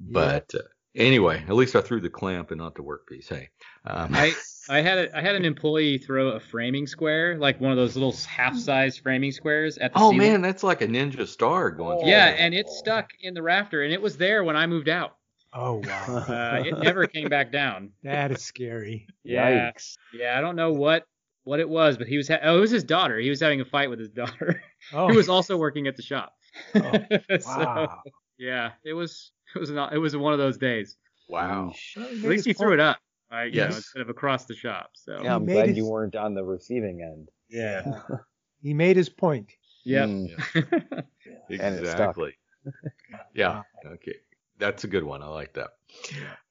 B: but uh, anyway, at least I threw the clamp and not the workpiece. Hey, um,
E: I I had a, I had an employee throw a framing square, like one of those little half-size framing squares at the
B: oh
E: ceiling.
B: man, that's like a ninja star going. through
E: Yeah, and it stuck in the rafter, and it was there when I moved out.
C: Oh wow,
E: Uh, it never came back down.
C: that is scary.
E: Yeah,
D: Yikes.
E: yeah. I don't know what what it was, but he was ha- oh, it was his daughter. He was having a fight with his daughter,
C: Oh,
E: who was also working at the shop.
C: Oh,
E: So,
C: wow.
E: yeah, it was it was not it was one of those days.
B: Wow.
E: At least he threw
C: point.
E: it up, I, you know,
B: Yes.
E: instead of across the shop. So
D: Yeah, I'm glad
C: his-
D: you weren't on the receiving end.
C: Yeah, he made his point.
E: Yep.
D: Mm. And.
B: Exactly. yeah. Okay. That's a good one. I like that.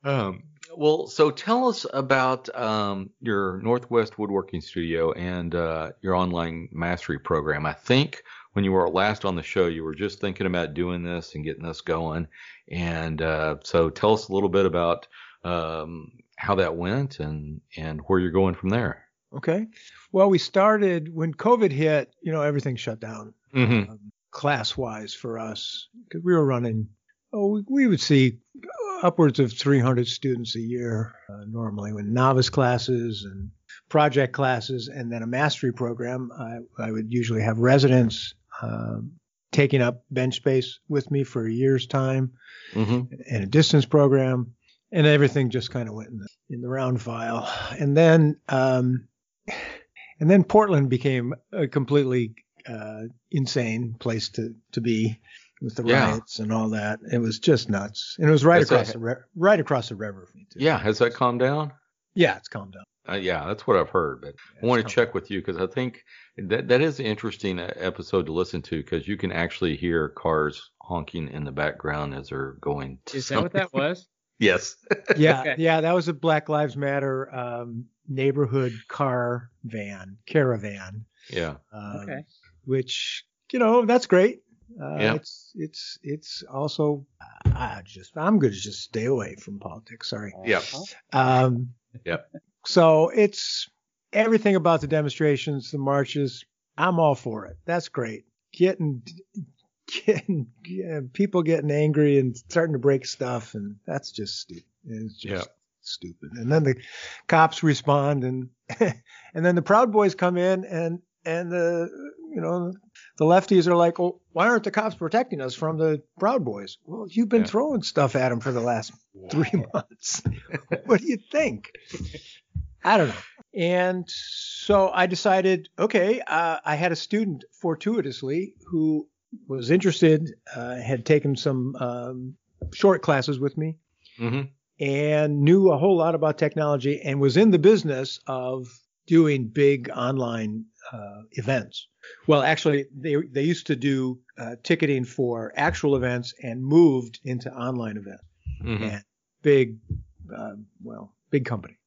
B: Um, well, so tell us about um, your Northwest Woodworking Studio and uh, your online mastery program. I think when you were last on the show, you were just thinking about doing this and getting this going. And uh, so tell us a little bit about um, how that went and, and where you're going from there.
C: Okay. Well, we started when COVID hit. You know, everything shut down
B: Mm-hmm.
C: um, class wise for us because we were running. Oh, we, we would see upwards of 300 students a year uh, normally with novice classes and project classes, and then a mastery program. I, I would usually have residents um, taking up bench space with me for a year's time
B: Mm-hmm.
C: and a distance program, and everything just kind of went in the, in the round file. And then, um, and then Portland became a completely uh, insane place to to be with the
B: Yeah.
C: riots and all that. It was just nuts, and it was right
B: That's
C: across
B: a-
C: the ri- right across the river for me too.
B: Yeah. Has that calmed down?
C: yeah, it's calmed down.
B: Uh, yeah, that's what I've heard, but I want to check with you because I think that that is an interesting uh, episode to listen to because you can actually hear cars honking in the background as they're going. To
E: Is that what that was?
B: Yes.
C: Yeah,
E: Okay.
C: yeah, that was a Black Lives Matter um, neighborhood car van caravan.
B: yeah.
C: um,
E: Okay.
C: which you know that's great. Uh,
B: Yeah.
C: It's it's it's also I just I'm going to just stay away from politics. Sorry.
B: Yeah.
C: Um,
B: Yep.
C: So it's everything about the demonstrations, the marches. I'm all for it. That's great. Getting getting yeah, people getting angry and starting to break stuff, and that's just stupid. It's just
B: Yeah.
C: stupid. And then the cops respond, and and then the Proud Boys come in, and and the you know the lefties are like, well, why aren't the cops protecting us from the Proud Boys? Well, you've been
B: Yeah.
C: throwing stuff at them for the last three months. what do you think? I don't know. And so I decided, okay, uh, I had a student fortuitously who was interested, uh, had taken some um, short classes with me
B: hmm
C: and knew a whole lot about technology and was in the business of doing big online uh, events. Well, actually, they they used to do uh, ticketing for actual events and moved into online events.
B: hmm
C: And big, uh, well, big company.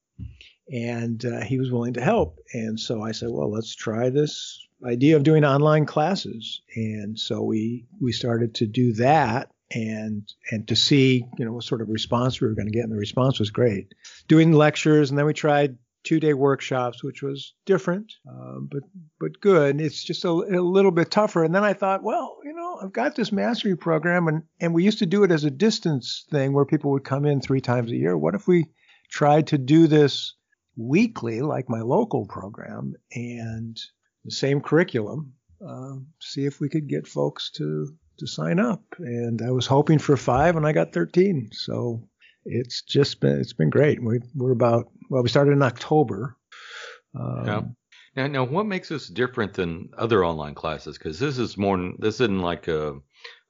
C: And uh, he was willing to help. And so I said, well, let's try this idea of doing online classes. And so we we started to do that and and to see you know what sort of response we were going to get. And the response was great. Doing lectures, and then we tried two day workshops, which was different, um, but but good. It's just a, a little bit tougher. And then I thought, well, you know, I've got this mastery program, and and we used to do it as a distance thing where people would come in three times a year. What if we tried to do this weekly, like my local program, and the same curriculum? Um, see if we could get folks to to sign up. And I was hoping for five, and I got 13. So it's just been it's been great. We, we're about well, we started in October. Um,
B: Yeah. Now, now, what makes this different than other online classes? Because this is more, this isn't like a,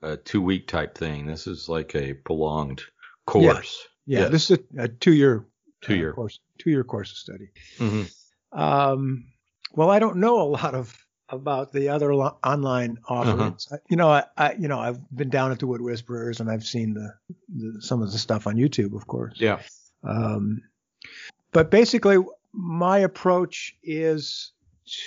B: a two week type thing. This is like a prolonged course.
C: Yeah,
B: Yes.
C: this is a, a two-year
B: Two-year.
C: uh, course, two-year course of study.
B: hmm
C: Um, well, I don't know a lot of about the other lo- online offerings. I- You know, I, I you know I've been down at the Wood Whisperers and I've seen the, the some of the stuff on YouTube, of course.
B: Yeah.
C: Um, but basically, my approach is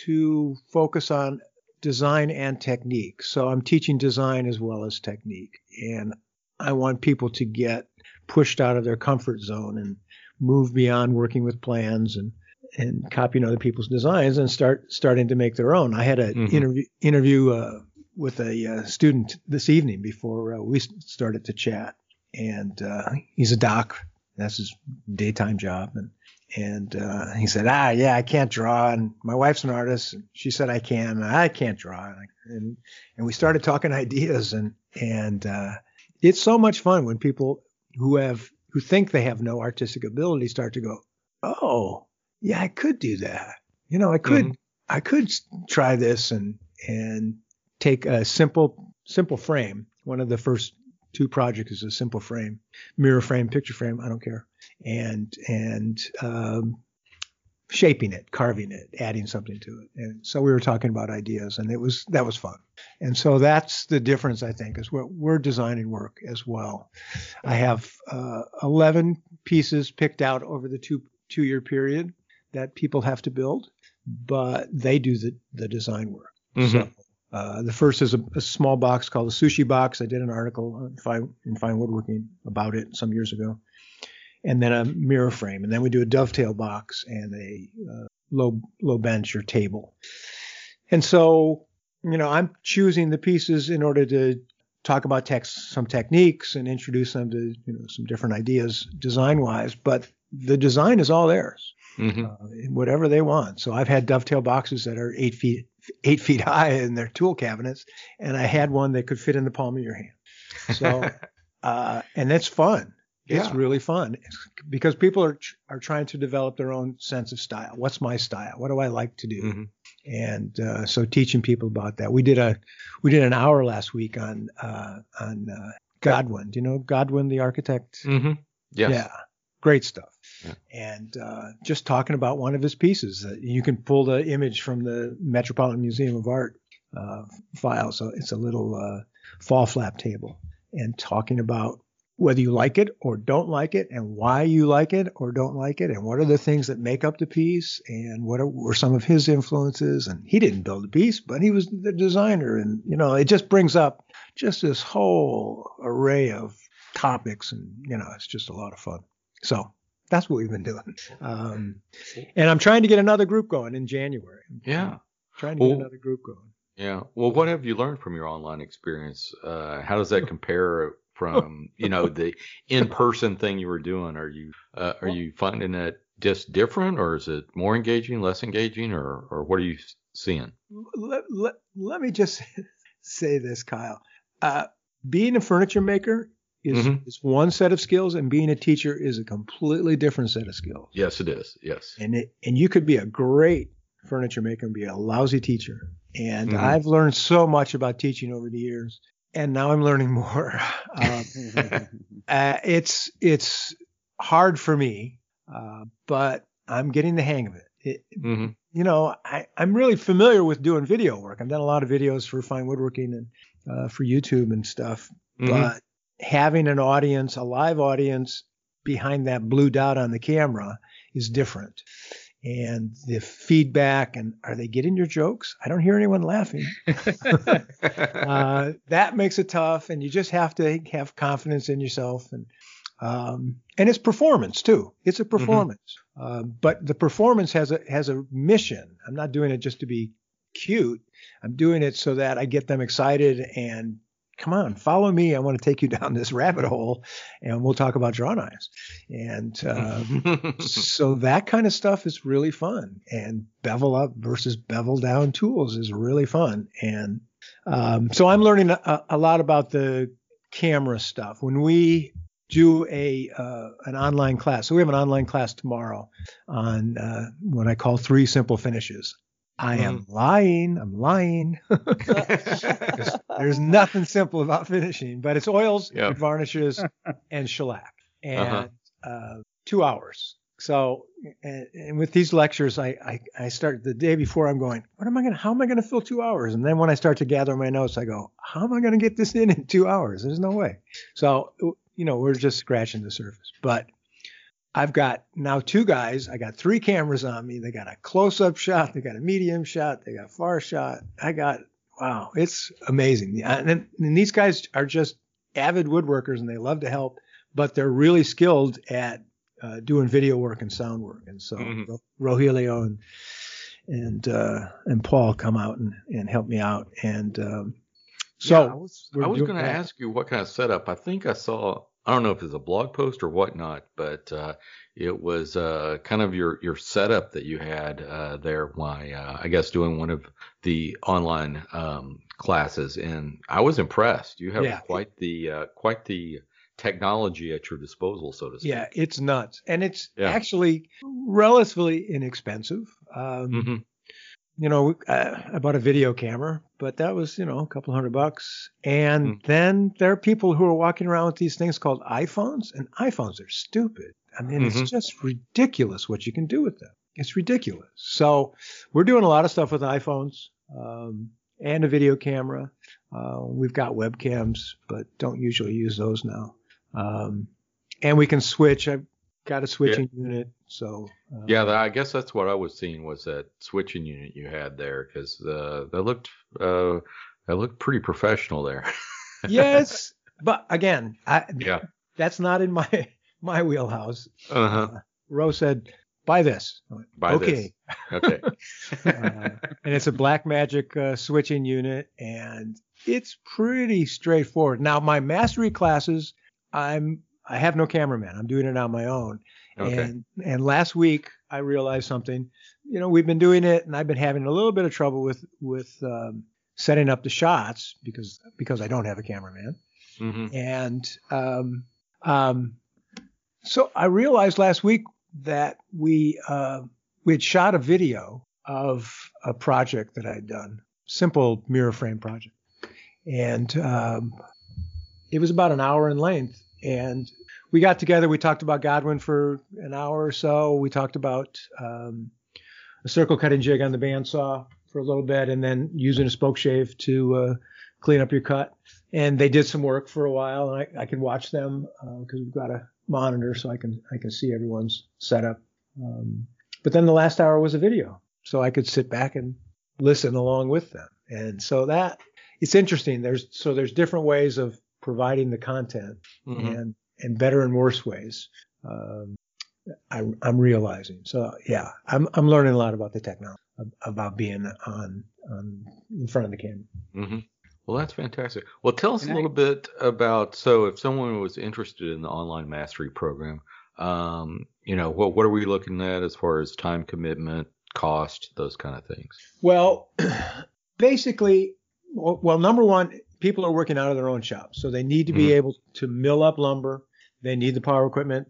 C: to focus on design and technique. So I'm teaching design as well as technique, and I want people to get pushed out of their comfort zone and move beyond working with plans and and copying other people's designs and start starting to make their own. I had an
B: Mhm.
C: interview interview uh, with a uh, student this evening before uh, we started to chat, and uh, he's a doc. That's his daytime job, and and uh, he said, ah, yeah, I can't draw, and my wife's an artist. And she said I can, and I can't draw, and and we started talking ideas, and and uh, it's so much fun when people who have who think they have no artistic ability start to go, oh, yeah, I could do that. You know, I could
B: Mhm.
C: I could try this and and take a simple simple frame. One of the first two projects is a simple frame, mirror frame, picture frame, I don't care, and and um, shaping it, carving it, adding something to it. And so we were talking about ideas, and it was that was fun. And so that's the difference, I think, is we're, we're designing work as well. I have uh, 11 pieces picked out over the two two year period that people have to build, but they do the, the design work.
B: Mhm.
C: So uh, the first is a, a small box called a sushi box. I did an article on fine, in fine woodworking about it some years ago. And then a mirror frame, and then we do a dovetail box and a uh, low low bench or table. And so, you know, I'm choosing the pieces in order to talk about text, some techniques and introduce them to you know some different ideas design wise. But the design is all theirs
B: Mhm.
C: uh, whatever they want. So I've had dovetail boxes that are eight feet eight feet high in their tool cabinets, and I had one that could fit in the palm of your hand. So, uh, and it's fun. It's
B: Yeah.
C: really fun because people are are trying to develop their own sense of style. What's my style? What do I like to do?
B: Mhm.
C: And uh, so teaching people about that. We did a we did an hour last week on uh, on uh, Godwin. Do you know Godwin, the architect?
B: Mhm. Yes.
C: Yeah, great stuff. And uh, just talking about one of his pieces, you can pull the image from the Metropolitan Museum of Art uh, file. So it's a little uh, fall flap table, and talking about whether you like it or don't like it, and why you like it or don't like it, and what are the things that make up the piece, and what are, were some of his influences. And he didn't build the piece, but he was the designer, and you know, it just brings up just this whole array of topics, and you know, it's just a lot of fun. So that's what we've been doing. Um, and I'm trying to get another group going in January. I'm
B: Yeah.
C: Trying to get
B: Well-
C: another group going.
B: Yeah. Well, what have you learned from your online experience? Uh, how does that compare from you know the in-person thing you were doing? Are you uh, are you finding it just different, or is it more engaging, less engaging, or or what are you seeing?
C: Let, let, let me just say this, Kyle. Uh, being a furniture maker is,
B: Mhm.
C: is one set of skills, and being a teacher is a completely different set of skills.
B: Yes, it is. Yes.
C: and it, and you could be a great furniture maker and be a lousy teacher. And
B: Mhm.
C: I've learned so much about teaching over the years, and now I'm learning more. Um, uh, it's it's hard for me, uh, but I'm getting the hang of it. it
B: hmm
C: you know, I, I'm really familiar with doing video work. I've done a lot of videos for fine woodworking and uh, for YouTube and stuff.
B: Mhm.
C: But having an audience, a live audience behind that blue dot on the camera is different. And the feedback and are they getting your jokes? I don't hear anyone laughing. Uh, that makes it tough, and you just have to have confidence in yourself, and um, and it's performance too. It's a performance, uh, but the performance has a has a mission. I'm not doing it just to be cute. I'm doing it so that I get them excited and come on, follow me. I want to take you down this rabbit hole, and we'll talk about draw knives. And uh, so that kind of stuff is really fun. And bevel up versus bevel down tools is really fun. And um, so I'm learning a, a lot about the camera stuff. When we do a uh, an online class, so we have an online class tomorrow on uh, what I call three simple finishes. I am lying. I'm lying. There's nothing simple about finishing, but it's oils,
B: Yep.
C: varnishes, and shellac, and
B: Uh-huh.
C: uh, two hours. So, and, and with these lectures, I, I I start the day before. I'm going, what am I gonna? How am I gonna fill two hours? And then when I start to gather my notes, I go, how am I gonna get this in in two hours? There's no way. So, you know, we're just scratching the surface. But I've got now two guys. I got three cameras on me. They got a close-up shot. They got a medium shot. They got a far shot. I got wow, it's amazing. And, and these guys are just avid woodworkers and they love to help, but they're really skilled at uh, doing video work and sound work, and so
B: Mhm.
C: Ro- Rogelio and and uh, and Paul come out and, and help me out, and um, so
B: Yeah, I was, was going to ask you what kind of setup. I think I saw. I don't know if it's a blog post or whatnot, but uh, it was uh, kind of your your setup that you had uh, there. Why uh, I guess doing one of the online um, classes, and I was impressed. You have
C: Yeah.
B: quite the uh, quite the technology at your disposal, so to speak.
C: yeah, it's nuts, and it's
B: Yeah.
C: actually relatively inexpensive. Um,
B: hmm
C: you know, I, I bought a video camera, but that was, you know, a couple hundred bucks. And
B: Mm.
C: then there are people who are walking around with these things called iPhones, and iPhones are stupid. I mean,
B: Mhm.
C: it's just ridiculous what you can do with them. It's ridiculous. So we're doing a lot of stuff with iPhones um, and a video camera. Uh, we've got webcams, but don't usually use those now. Um, and we can switch. I've got a switching unit, so uh,
B: Yeah, I guess that's what I was seeing was that switching unit you had there because uh, that looked uh, that looked pretty professional there.
C: yes, but again, I,
B: yeah.
C: that's not in my my wheelhouse.
B: Uh huh.
C: Rose said, "Buy this." Went,
B: Buy
C: okay,
B: this. Okay.
C: Uh, and it's a Blackmagic uh, switching unit, and it's pretty straightforward. Now, my mastery classes, I'm I have no cameraman. I'm doing it on my own.
B: Okay.
C: And and last week I realized something. You know, we've been doing it, and I've been having a little bit of trouble with with um, setting up the shots because because I don't have a cameraman.
B: hmm
C: And um, um, so I realized last week that we uh, we had shot a video of a project that I'd done, simple mirror frame project, and um, it was about an hour in length. And we got together. We talked about Godwin for an hour or so. We talked about um, a circle cutting jig on the bandsaw for a little bit, and then using a spoke shave to uh, clean up your cut and they did some work for a while, and I, I could watch them because we've got a monitor, so I can I can see everyone's setup. Um, but then the last hour was a video, so I could sit back and listen along with them. And so that it's interesting. There's so there's different ways of providing the content,
B: hmm
C: and and better and worse ways. Um, I, I'm realizing. So yeah, I'm I'm learning a lot about the technology, about being on on in front of the camera.
B: hmm Well, that's fantastic. Well, tell us
E: Can
B: a
E: I-
B: little bit about so if someone was interested in the online mastery program, um, you know, what what are we looking at as far as time commitment, cost, those kind of things?
C: Well, basically, well, well, number one, people are working out of their own shops, so they need to be
B: Mhm.
C: able to mill up lumber. They need the power equipment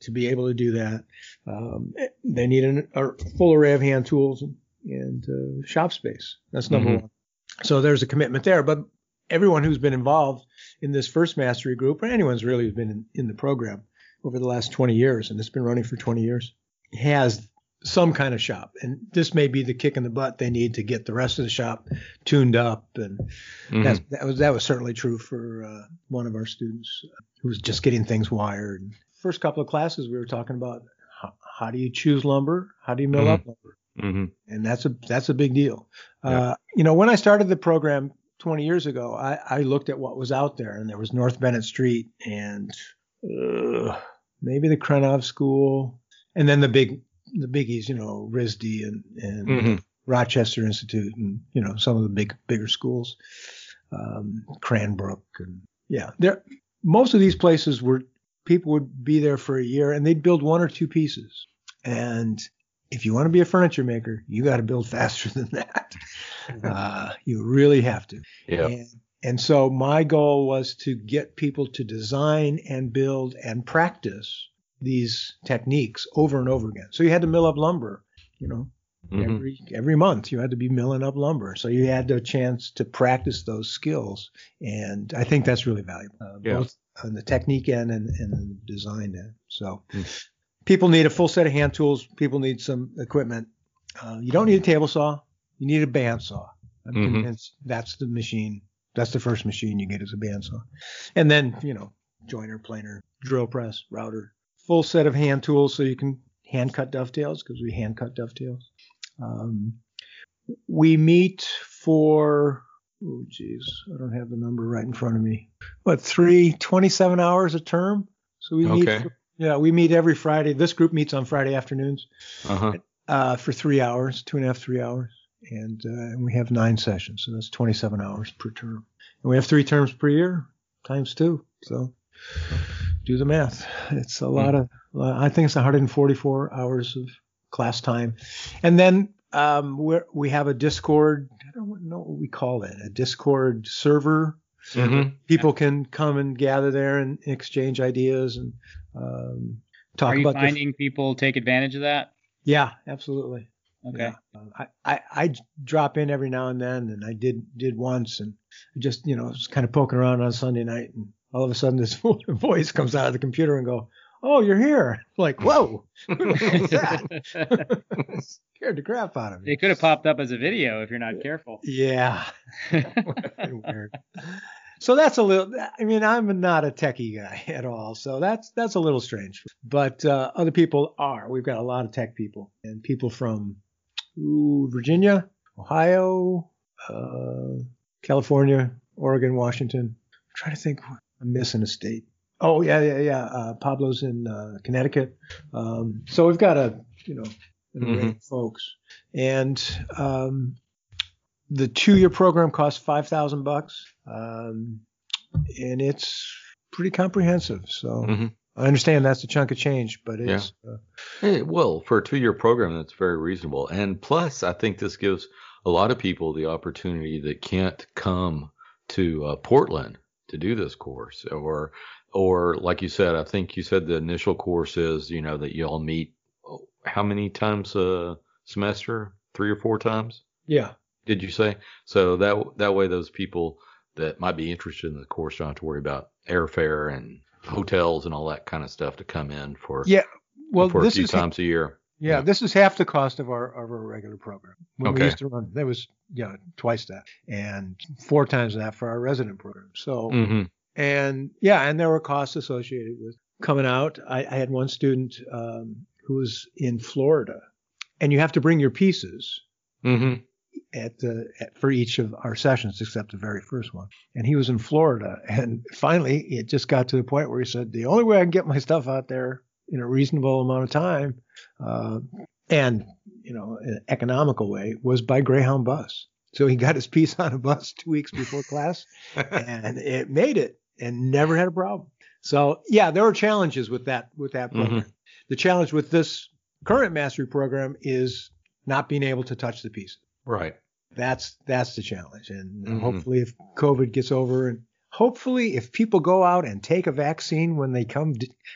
C: to be able to do that. Um, they need an, a full array of hand tools and, uh, shop space. That's number
B: Mhm.
C: one. So there's a commitment there. But everyone who's been involved in this first mastery group, or anyone's really who's been in, in the program over the last 20 years, and it's been running for 20 years, has some kind of shop. And this may be the kick in the butt they need to get the rest of the shop tuned up. And
B: Mhm.
C: that's, that was that was certainly true for uh, one of our students who was just getting things wired. First couple of classes, we were talking about how, how do you choose lumber, how do you mill
B: Mhm.
C: up lumber,
B: Mhm.
C: and that's a that's a big deal.
B: Yeah.
C: Uh, you know, when I started the program 20 years ago, I, I looked at what was out there, and there was North Bennett Street and uh, maybe the Krenov School, and then the big the biggies, you know, RISD and and
B: Mhm.
C: Rochester Institute, and you know some of the big bigger schools, um, Cranbrook, and yeah, there. Most of these places were people would be there for a year, and they'd build one or two pieces, and if you want to be a furniture maker, you got to build faster than that. Uh, you really have to.
B: Yeah.
C: And, and so my goal was to get people to design and build and practice these techniques over and over again. So you had to mill up lumber, you know,
B: Mhm.
C: every every month you had to be milling up lumber. So you had a chance to practice those skills, and I think that's really valuable, uh,
B: Yeah.
C: both on the technique end and, and the design end. So
B: Mm.
C: people need a full set of hand tools. People need some equipment. Uh, you don't need a table saw. You need a bandsaw. I'm
B: Mhm.
C: convinced that's the machine. That's the first machine you get is a bandsaw, and then you know joiner, planer, drill press, router, full set of hand tools so you can hand cut dovetails because we hand cut dovetails. Um, we meet for oh geez, I don't have the number right in front of me. What three 27 hours a term? So we meet
B: Okay.
C: for, Yeah, we meet every Friday. This group meets on Friday afternoons
B: Uh-huh.
C: uh, for three hours, two and a half, three hours, and, uh, and we have nine sessions, so that's 27 hours per term. And we have three terms per year, times two. So do the math. It's a lot of. I think it's 144 hours of class time, and then um, we we have a Discord. I don't know what we call it. A Discord server
B: Mhm.
C: people can come and gather there and exchange ideas and um, talk
E: Are you
C: about.
E: finding people take advantage of that?
C: yeah, absolutely.
E: Okay.
C: Yeah. I, I I drop in every now and then, and I did did once, and just you know was kind of poking around on Sunday night, and all of a sudden this voice comes out of the computer and go, "Oh, you're here!" Like, whoa? Scared the crap out of me.
E: It could have popped up as a video if you're not careful.
C: Yeah. weird. So that's a little. I mean, I'm not a techie guy at all, so that's that's a little strange. But uh, other people are. We've got a lot of tech people and people from ooh, Virginia, Ohio, uh, California, Oregon, Washington. I'm trying to think. I'm missing a state. Oh yeah, yeah, yeah. Uh, Pablo's in uh, Connecticut. Um, so we've got a you know
B: Mhm.
C: of folks, and um, the two-year program costs five thousand bucks, um, and it's pretty comprehensive. So
B: Mhm.
C: I understand that's a chunk of change, but it's uh,
B: Hey, well, for a two-year program, that's very reasonable. And plus, I think this gives a lot of people the opportunity that can't come to uh, Portland to do this course, or, or like you said, I think you said the initial course is, you know, that you all meet oh, how many times a semester? Three or four times?
C: yeah,
B: Did you say? So that that way, those people that might be interested in the course don't have to worry about airfare and hotels and all that kind of stuff to come in for
C: yeah. Well,
B: for a few
C: is
B: times a year.
C: Yeah,
B: yeah.
C: this is half the cost of our of our regular program. When we used to run, there was yeah twice that and four times that for our resident program. So
B: hmm
C: and yeah, and there were costs associated with coming out. I, I had one student um, who was in Florida, and you have to bring your pieces
B: hmm
C: at the at, for each of our sessions except the very first one. And he was in Florida, and finally it just got to the point where he said, "The only way I can get my stuff out there in a reasonable amount of time, uh, and you know, an economical way, was by Greyhound bus." So he got his piece on a bus two weeks before class, and it made it, and never had a problem. So yeah, there were challenges with that with that program. The challenge with this current mastery program is not being able to touch the pieces
B: right.
C: that's that's the challenge and
B: Mhm.
C: hopefully if covid gets over and hopefully if people go out and take a vaccine when they come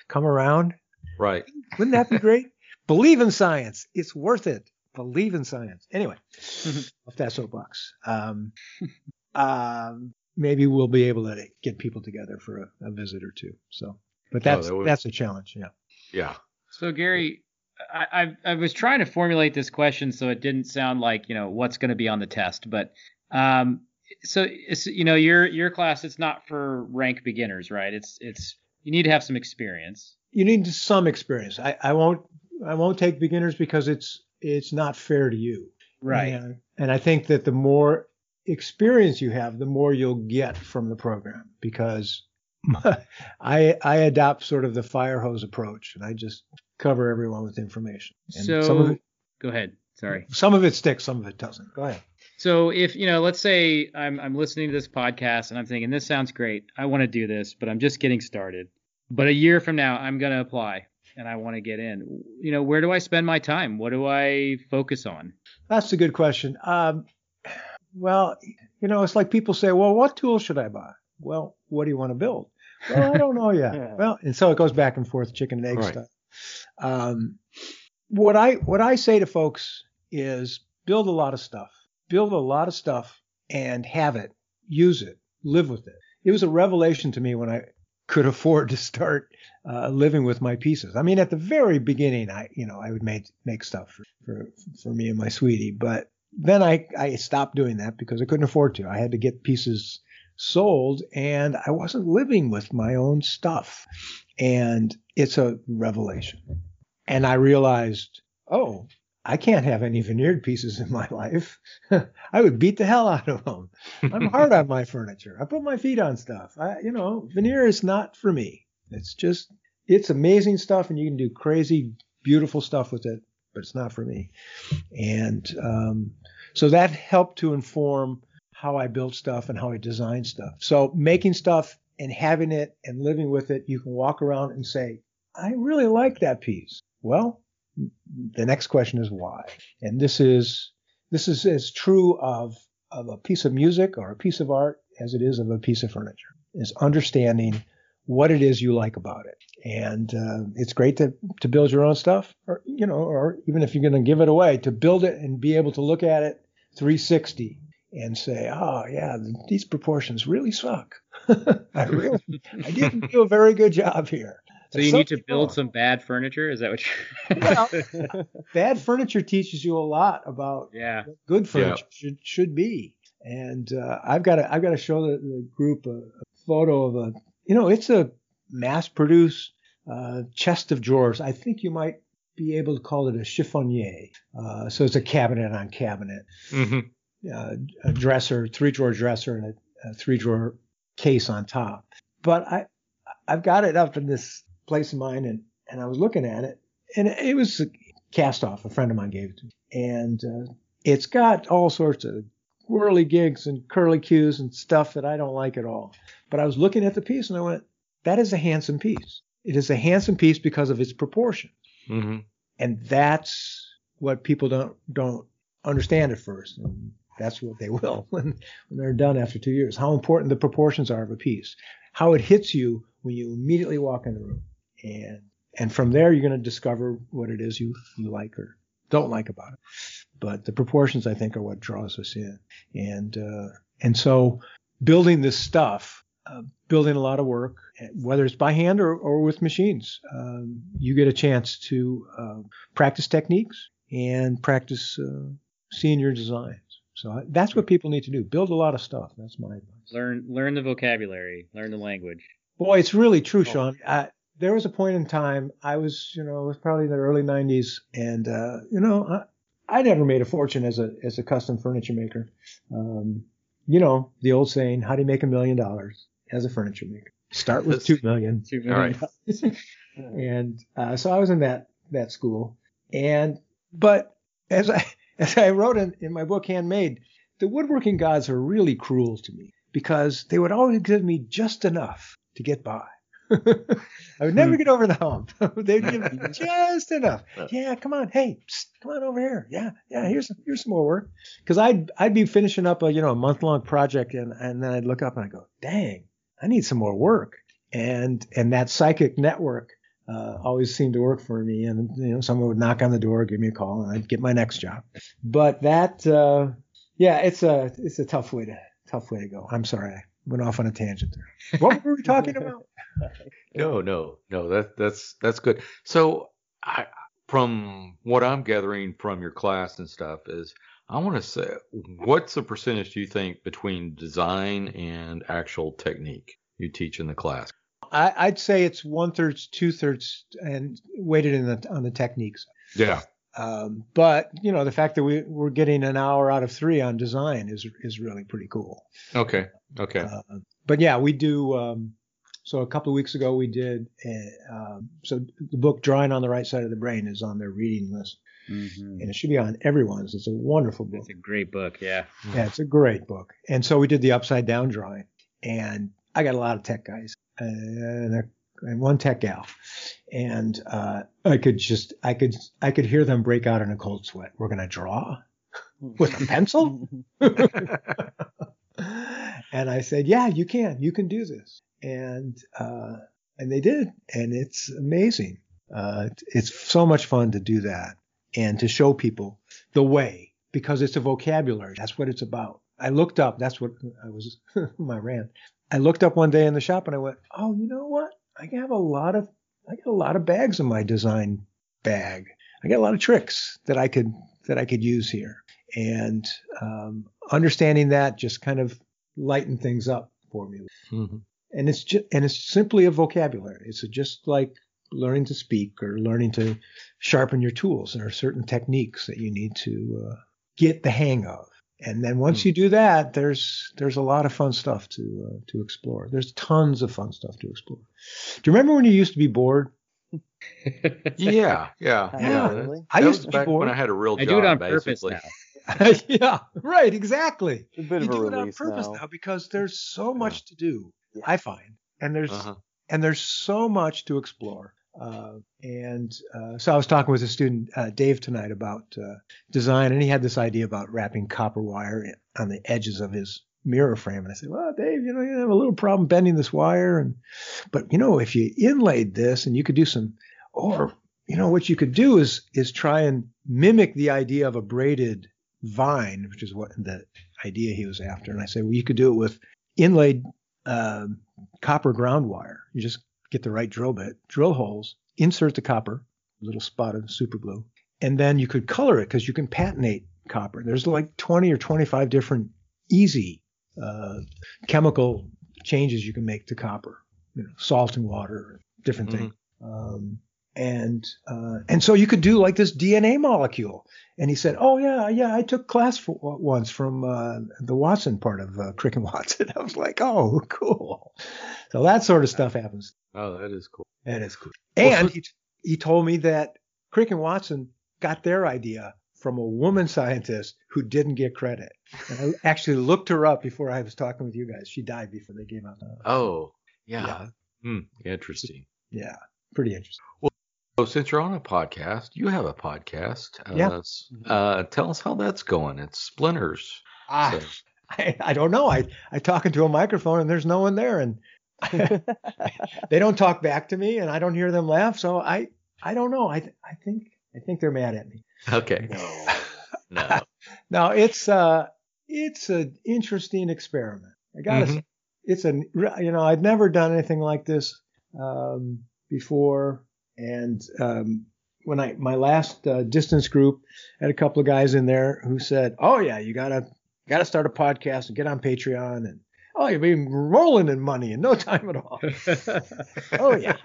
C: come around
B: Right.
C: wouldn't that be great believe in science it's worth it believe in science anyway off that soapbox um, um, maybe we'll be able to get people together for a, a visit or two so but that's
B: that would-
C: that's a challenge yeah
B: Yeah.
E: So Gary, I, I I was trying to formulate this question so it didn't sound like you know what's going to be on the test, but um, so it's, you know your your class it's not for rank beginners, right? It's it's you need to have some experience.
C: You need some experience i, I won't i won't take beginners because it's it's not fair to you And, and I think that the more experience you have, the more you'll get from the program because I I adopt sort of the fire hose approach and I just cover everyone with information. And
E: So
C: some of it
E: go ahead. Sorry.
C: some of it sticks, some of it doesn't. Go ahead.
E: So if you know, let's say I'm I'm listening to this podcast and I'm thinking this sounds great. I want to do this, but I'm just getting started. But a year from now, I'm gonna apply and I want to get in. You know, where do I spend my time? What do I focus on?
C: That's a good question. Um, well, you know, it's like people say, well, what tool should I buy? Well, what do you want to build? Well, I don't know yet.
D: Yeah.
C: Well, and so it goes back and forth, chicken and egg
B: Right.
C: stuff. Um, what I what I say to folks is build a lot of stuff, build a lot of stuff, and have it, use it, live with it. It was a revelation to me when I could afford to start uh, living with my pieces. I mean, at the very beginning, I you know I would make make stuff for for, for me and my sweetie, but then I I stopped doing that because I couldn't afford to. I had to get pieces sold, and I wasn't living with my own stuff, and it's a revelation. And I realized, oh, I can't have any veneered pieces in my life. I would beat the hell out of them. I'm hard on my furniture. I put my feet on stuff. I, you know, veneer is not for me. It's just it's amazing stuff, and you can do crazy, beautiful stuff with it, but it's not for me. And um, so that helped to inform how I built stuff and how I designed stuff. So making stuff and having it and living with it, you can walk around and say, I really like that piece. Well, the next question is why. And this is this is as true of of a piece of music or a piece of art as it is of a piece of furniture. Is understanding what it is you like about it. And uh, it's great to to build your own stuff, or you know, or even if you're going to give it away, to build it and be able to look at it 360 and say, oh yeah, these proportions really suck. I really, I didn't do a very good job here.
E: So you need to build some bad furniture. Is that what you're?
C: well, bad furniture teaches you a lot about
E: yeah.
C: what good furniture yeah. should should be. And uh, I've got to I've got to show the, the group a, a, photo of a you know it's a mass-produced uh, chest of drawers. I think you might be able to call it a chiffonier. Uh, so it's a cabinet on cabinet, mm-hmm. Uh, a dresser, three drawer dresser, and a, a three drawer case on top. But I I've got it up in this place of mine, and and I was looking at it, and it was a cast off. A friend of mine gave it to me, and uh, it's got all sorts of whirly gigs and curly cues and stuff that I don't like at all. But I was looking at the piece, and I went, "That is a handsome piece. It is a handsome piece because of its proportion. Mm-hmm. And that's what people don't don't understand at first. And that's what they will when, when they're done after two years. How important the proportions are of a piece, how it hits you when you immediately walk in the room and and from there you're going to discover what it is you you like or don't like about it. But the proportions I think are what draws us in, and uh, and so building this stuff, uh, building a lot of work, whether it's by hand or, or with machines, um, you get a chance to uh, practice techniques and practice uh, seeing your designs. So that's what people need to do. Build a lot of stuff. That's my advice.
E: Learn learn the vocabulary, learn the language.
C: Boy, it's really true, oh. Sean. I, there was a point in time I was, you know, it was probably in the early 90s, and uh, you know, I, I never made a fortune as a as a custom furniture maker. Um, you know, the old saying, "How do you make a million dollars as a furniture maker? Start with two million.
E: Two million.
C: All right. and uh, so I was in that that school, and but as I as I wrote in, in my book Handmade, the woodworking gods are really cruel to me because they would always give me just enough to get by. I would never hmm. get over the hump. They'd give me just enough. Yeah, come on, hey, psst, come on over here. Yeah, yeah, here's here's some more work. Because I'd I'd be finishing up a you know a month long project and and then I'd look up and I go, dang, I need some more work. And and that psychic network uh, always seemed to work for me. And you know, someone would knock on the door, give me a call, and I'd get my next job. But that, uh, yeah, it's a it's a tough way to tough way to go. I'm sorry, went off on a tangent there. What were we talking about?
B: no, no, no. That that's that's good. So, I, from what I'm gathering from your class and stuff is. I want to say, what's the percentage do you think between design and actual technique you teach in the class?
C: I, would say it's one third, two thirds, and weighted in the on the techniques.
B: Yeah.
C: Um, but you know, the fact that we we're getting an hour out of three on design is is really pretty cool.
B: Okay. Okay. Uh,
C: but yeah, we do. Um, so a couple of weeks ago, we did. A, um, so the book "Drawing on the Right Side of the Brain" is on their reading list. Mm-hmm. And it should be on everyone's. It's a wonderful book.
E: It's a great book, yeah.
C: Yeah, it's a great book. And so we did the upside down drawing. And I got a lot of tech guys and, a, and one tech gal, and uh, I could just I could I could hear them break out in a cold sweat. We're gonna draw with a pencil. and I said, yeah, you can, you can do this, and uh, and they did, and it's amazing. Uh, it's so much fun to do that and to show people the way because it's a vocabulary. That's what it's about. I looked up. That's what I was my rant. I looked up one day in the shop and I went, oh, you know what? I have a lot of I got a lot of bags in my design bag. I got a lot of tricks that I could that I could use here, and um, understanding that just kind of lightened things up for me. Mm-hmm. And it's just and it's simply a vocabulary. It's just like learning to speak or learning to sharpen your tools. There are certain techniques that you need to uh, get the hang of, And then once
B: Hmm.
C: you do that, there's there's a lot of fun stuff to uh, to explore. There's tons of fun stuff to explore. Do you remember when you used to be bored?
B: Yeah, yeah,
D: Yeah,
B: yeah.
D: really?
B: That
C: I
B: was
C: used to be
B: back
C: bored.
B: when I had a real
E: I
B: job.
E: do it on purpose now.
C: yeah, right, exactly.
D: A bit
C: you
D: of a
C: do it on purpose
D: now.
C: now. because there's so much to do.
D: Yeah.
C: I find, and there's
B: Uh-huh.
C: and there's so much to explore. Uh, and uh, so I was talking with a student, uh, Dave, tonight about uh, design, and he had this idea about wrapping copper wire on the edges of his mirror frame. And I said, "Well, Dave, you know, you have a little problem bending this wire, and but you know, if you inlaid this, and you could do some, or you know, what you could do is is try and mimic the idea of a braided vine, which is what the idea he was after. And I said, well, you could do it with inlaid um, copper ground wire. You just get the right drill bit, drill holes, insert the copper, little spot of super glue, and then you could color it because you can patinate copper. There's like 20 or 25 different easy uh, chemical changes you can make to copper, you know, salt and water, different
B: Mhm.
C: things. Um, and uh, and so you could do like this DNA molecule. And he said, "Oh yeah, yeah, I took class for, once from uh, the Watson part of uh, Crick and Watson." I was like, "Oh, cool." So that sort of stuff happens.
B: Oh, that is cool.
C: That is cool.
B: Well,
C: And he he told me that Crick and Watson got their idea from a woman scientist who didn't get credit. And I actually looked her up before I was talking with you guys. She died before they came out.
B: Oh, yeah.
C: Yeah.
B: Hmm, interesting.
C: Yeah, pretty interesting.
B: So since you're on a podcast, you have a podcast. Uh,
C: Yeah.
B: s- Uh, tell us how that's going. It's Splinters.
C: Ah,
B: So-
C: I, I don't know. I I talk into a microphone and there's no one there, and they don't talk back to me, and I don't hear them laugh. So I I don't know. I I think I think they're mad at me.
B: Okay.
D: No.
B: No.
C: No, it's uh it's an interesting experiment. I gotta
B: Mhm.
C: say, it's a you know I'd never done anything like this um, before, and um, when I my last uh, distance group had a couple of guys in there who said, "Oh yeah, you gotta gotta start a podcast and get on Patreon and." Oh, you'll be rolling in money in no time at all. Oh yeah.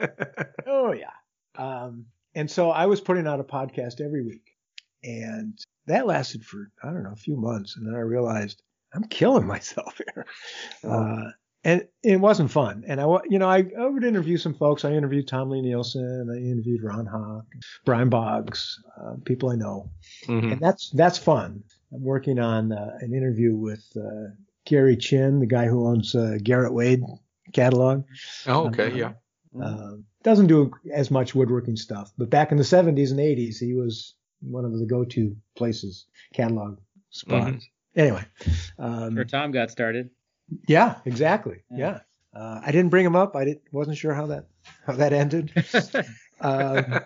C: Oh yeah. Um, and so I was putting out a podcast every week, and that lasted for I don't know a few months, and then I realized I'm killing myself here, uh, and it wasn't fun. And I, wa- you know, I, I would interview some folks. I interviewed Tom Lie-Nielsen, I interviewed Ron Hock, Brian Boggs, uh, people I know,
B: Mhm.
C: and that's that's fun. I'm working on uh, an interview with uh, Gary Chinn, the guy who owns uh, Garrett Wade catalog.
B: Oh, okay. Yeah.
C: Uh, doesn't do as much woodworking stuff, but back in the 70s and 80s, he was one of the go-to places, catalog spots.
B: Mhm.
C: Anyway, um,
E: Where Tom got started.
C: Yeah, exactly.
E: Yeah.
C: Yeah, uh, I didn't bring him up. I didn't, wasn't sure how that how that ended, um,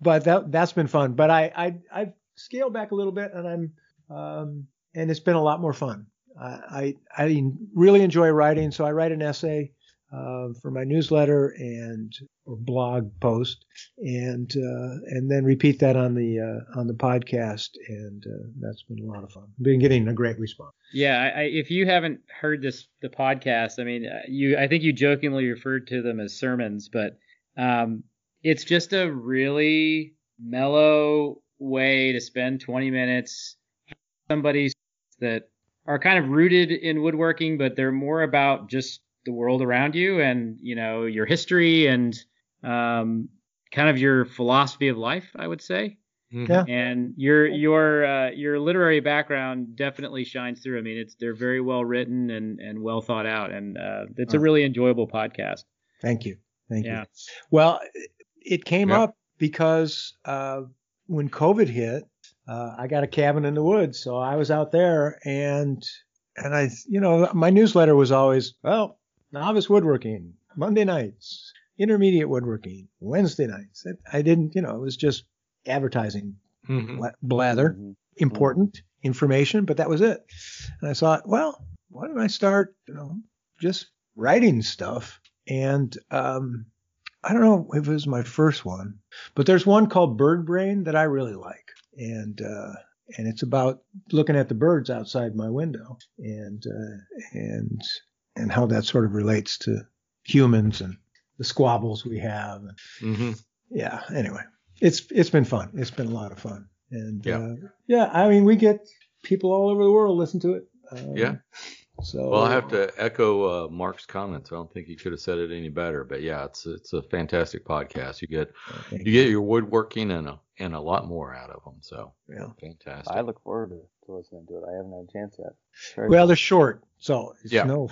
C: but that that's been fun. But I I I've scaled back a little bit, and I'm um, and it's been a lot more fun. I I, I really enjoy writing, so I write an essay uh, for my newsletter and or blog post, and uh, and then repeat that on the uh, on the podcast, and uh, that's been a lot of fun. Been getting a great response.
E: Yeah, I, if you haven't heard this the podcast, I mean, uh, you I think you jokingly referred to them as sermons, but um, it's just a really mellow way to spend 20 minutes. Somebody that are kind of rooted in woodworking, but they're more about just the world around you and you know your history and um, kind of your philosophy of life, I would say
B: Mhm.
C: Yeah.
E: and your your uh, your literary background definitely shines through. I mean, it's they're very well written and and well thought out, and uh, it's a really enjoyable podcast.
C: Thank you. Thank
E: Yeah.
C: you. Well, it came
B: Yeah.
C: up because uh, when COVID hit, uh, I got a cabin in the woods, so I was out there, and and I, you know, my newsletter was always, well, novice woodworking Monday nights, intermediate woodworking Wednesday nights. I didn't, you know, it was just advertising
B: Mhm.
C: bla- blather
D: Mhm.
C: important information, but that was it. And I thought, well, why don't I start, you know, just writing stuff? And um, I don't know if it was my first one, but there's one called Bird Brain that I really like, and uh, and it's about looking at the birds outside my window and uh, and and how that sort of relates to humans and the squabbles we have.
B: Mhm.
C: Yeah. Anyway, it's it's been fun. It's been a lot of fun. And
B: Yeah.
C: uh, yeah, I mean, we get people all over the world listen to it. Um,
B: Yeah.
C: So
B: Well, I have to echo uh, Mark's comments. I don't think he could have said it any better. But yeah, it's it's a fantastic podcast. You get
C: Thank
B: you get your woodworking and a and a lot more out of them. So
C: Yeah.
B: fantastic.
D: I look forward to, to listening to it. I haven't had a chance yet. Very
C: Well, they're short, so it's
B: Yeah.
C: no.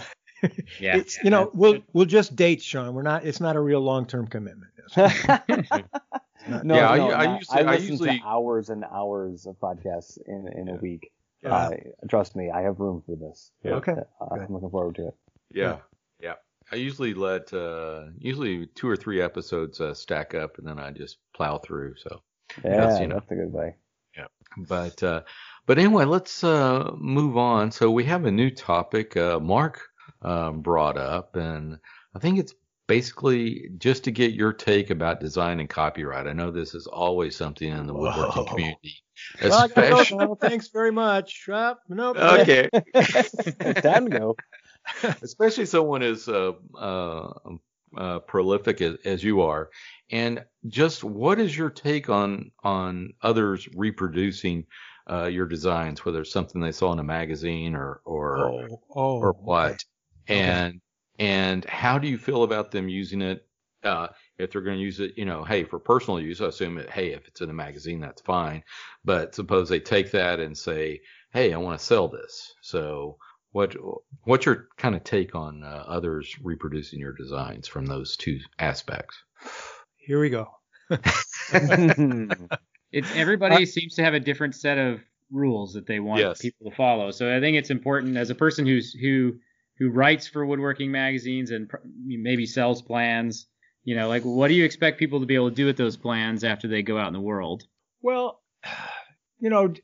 E: Yeah.
C: It's you know we'll we'll just date Sean. We're not. It's not a real long term commitment.
D: no,
B: Yeah,
D: no,
B: I-
D: no,
B: I usually- I
D: listen
B: usually-
D: to hours and hours of podcasts in in a week.
C: Yeah.
D: Uh, trust me, I have room for this.
B: Yeah.
C: Okay.
D: Uh, I'm looking forward to it.
B: Yeah, yeah. I usually let uh, usually two or three episodes uh, stack up, and then I just plow through. So,
D: Yeah,
B: Yes, you know.
D: that's a good way.
B: Yeah, but uh, but anyway, let's uh, move on. So we have a new topic. Uh, Mark um, brought up, and I think it's basically just to get your take about design and copyright. I know this is always something in the woodworking
C: Whoa.
B: community,
C: Well, I gotta go
B: especially.
C: now. Thanks very much. Uh, nope.
B: Okay.
D: Time to go.
B: especially someone as uh, uh, uh, prolific as, as you are. And just what is your take on on others reproducing uh, your designs, whether it's something they saw in a magazine or or
C: Oh, oh,
B: or what?
C: Okay.
B: And and how do you feel about them using it? Uh, if they're going to use it, you know, hey, for personal use, I assume it, hey, if it's in a magazine, that's fine. But suppose they take that and say, hey, I want to sell this. So what what's your kind of take on uh, others reproducing your designs from those two aspects?
C: Here we go.
E: it's everybody seems to have a different set of rules that they want
B: Yes.
E: people to follow. So I think it's important as a person who's who who writes for woodworking magazines and pr- maybe sells plans. You know, like what do you expect people to be able to do with those plans after they go out in the world?
C: Well, you know,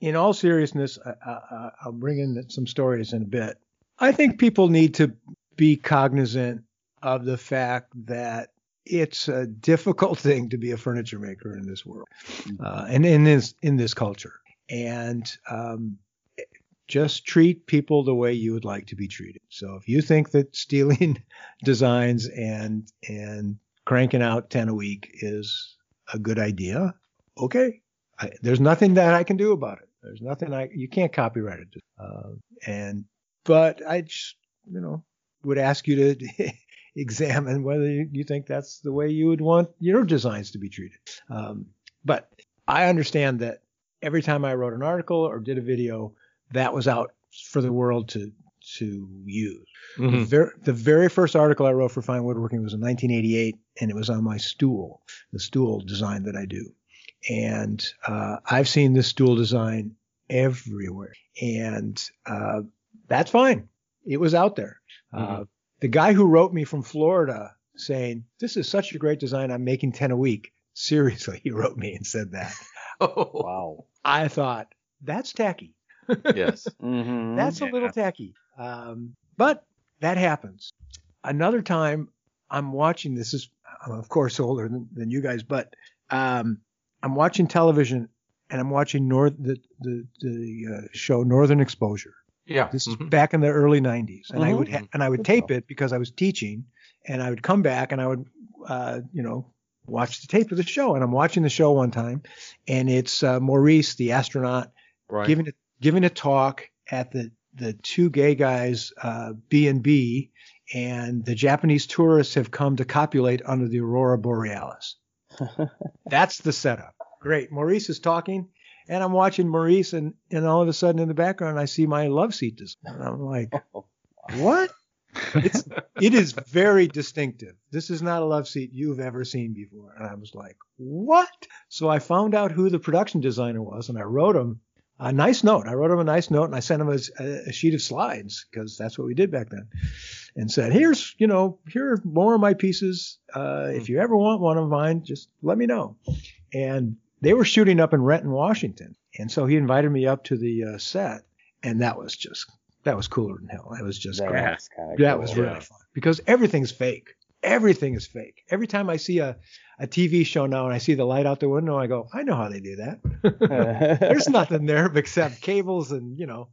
C: in all seriousness, I, I, I'll bring in some stories in a bit. I think people need to be cognizant of the fact that it's a difficult thing to be a furniture maker in this world uh, and in this in this culture. And um, just treat people the way you would like to be treated. So if you think that stealing designs and and cranking out 10 a week is a good idea, okay. I, there's nothing that I can do about it. There's nothing I you can't copyright it. Uh, and but I just you know would ask you to examine whether you, think that's the way you would want your designs to be treated. Um, but I understand that every time I wrote an article or did a video, that was out for the world to to use. The, ver- the very first article I wrote for Fine Woodworking was in 1988, and it was on my stool, the stool design that I do. And uh, I've seen this stool design everywhere, and uh, that's fine. It was out there. Uh, the guy who wrote me from Florida saying, "This is such a great design. I'm making 10 a week." Seriously, he wrote me and said that.
B: Oh,
D: Wow.
C: I thought that's tacky.
B: Yes.
D: Mm-hmm.
C: That's a little tacky. Um, but that happens. Another time I'm watching this is I'm of course older than, than you guys, but um, I'm watching television and I'm watching North the the, the uh, show Northern Exposure.
B: Yeah.
C: This is
B: Mhm.
C: back in the early 90s, and I
D: Mhm.
C: would ha- and I would tape it because I was teaching, and I would come back and I would uh, you know watch the tape of the show, and I'm watching the show one time, and it's uh, Maurice the astronaut
B: right.
C: giving a, giving a talk at the the two gay guys uh, B and B, and the Japanese tourists have come to copulate under the aurora borealis. That's the setup. Great. Maurice is talking, and I'm watching Maurice, and and all of a sudden in the background I see my love seat design. And I'm like, what? It's it is very distinctive. This is not a love seat you've ever seen before. And I was like, what? So I found out who the production designer was, and I wrote him a nice note. I wrote him a nice note, and I sent him a, a sheet of slides because that's what we did back then, and said, here's you know here are more of my pieces. Uh, if you ever want one of mine, just let me know. And they were shooting up in Renton, Washington, and so he invited me up to the uh, set, and that was just that was cooler than hell. That was just
D: That
C: great.
D: was
C: That
D: cool.
C: was
B: Yeah.
C: really fun because everything's fake. Everything is fake. Every time I see a, a TV show now and I see the light out the window, I go, I know how they do that. There's nothing there except cables and, you know,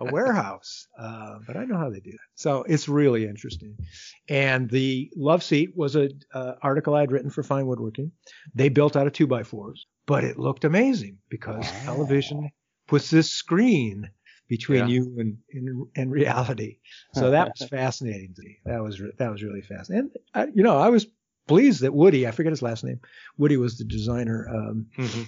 C: a warehouse. Uh, but I know how they do that. So it's really interesting. And the love seat was an uh, article I had written for Fine Woodworking. They built out of two by fours, but it looked amazing because
D: Wow.
C: television puts this screen between
B: Yeah.
C: you and, and and reality. So that was fascinating to me. That was that was really fascinating. And I, you know, I was pleased that Woody, I forget his last name, Woody was the designer, um,
B: Mm-hmm.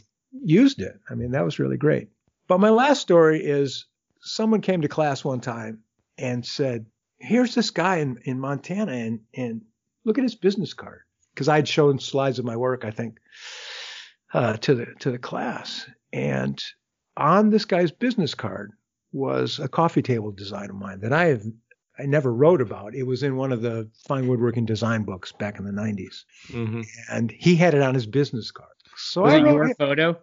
C: used it. I mean, that was really great. But my last story is someone came to class one time and said, "Here's this guy in, in Montana, and and look at his business card." Because I'd shown slides of my work, I think, uh, to the to the class, and on this guy's business card was a coffee table design of mine that I have I never wrote about. It was in one of the fine woodworking design books back in the 90s,
B: Mm-hmm.
C: and he had it on his business card. So
E: Was
C: I
E: it
C: wrote
E: your
C: him-
E: photo?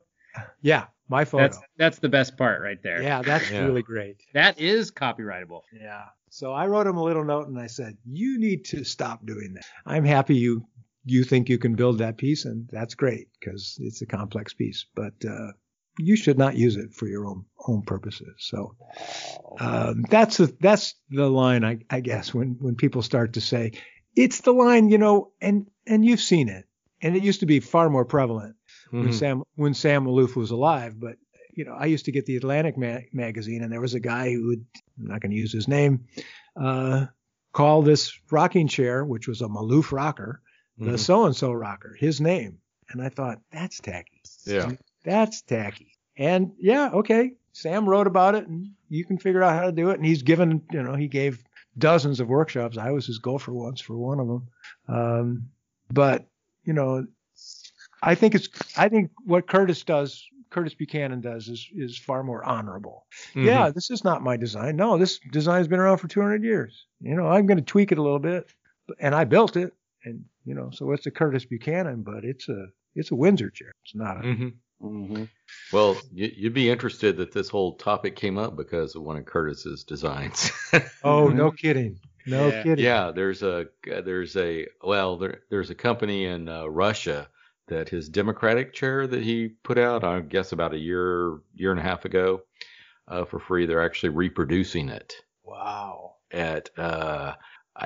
C: yeah, my photo.
E: That's that's the best part right there.
C: yeah, that's
B: Yeah.
C: really great.
E: That is copyrightable.
C: Yeah. So I wrote him a little note and I said, "You need to stop doing that. I'm happy you you think you can build that piece, and that's great because it's a complex piece, but uh, you should not use it for your own own purposes." So um, that's the that's the line I, I guess when when people start to say it's the line, you know, and and you've seen it, and it used to be far more prevalent
B: Mm-hmm.
C: when Sam when Sam Maloof was alive. But you know, I used to get the Atlantic ma- magazine, and there was a guy who would I'm not going to use his name, uh, call this rocking chair, which was a Maloof rocker, the
B: Mhm.
C: so and so rocker, his name, and I thought that's tacky.
B: Yeah.
C: That's tacky. And yeah, okay, Sam wrote about it, and you can figure out how to do it. And he's given, you know, he gave dozens of workshops. I was his gopher once for one of them. Um, but you know, I think it's, I think what Curtis does, Curtis Buchanan does, is is far more honorable.
B: Mhm.
C: Yeah, this is not my design. No, this design's been around for 200 years. You know, I'm going to tweak it a little bit, and I built it, and you know, so it's a Curtis Buchanan, but it's a it's a Windsor chair. It's not a
B: Mhm.
D: Hmm
B: Well, you, you'd be interested that this whole topic came up because of one of Curtis's designs.
C: Oh,
D: Mhm.
C: no kidding. No
E: Yeah.
C: kidding.
B: yeah, there's a there's a well there there's a company in uh, Russia that his Democratic chair that he put out, I guess about a year year and a half ago, uh, for free. They're actually reproducing it
C: Wow.
B: at uh,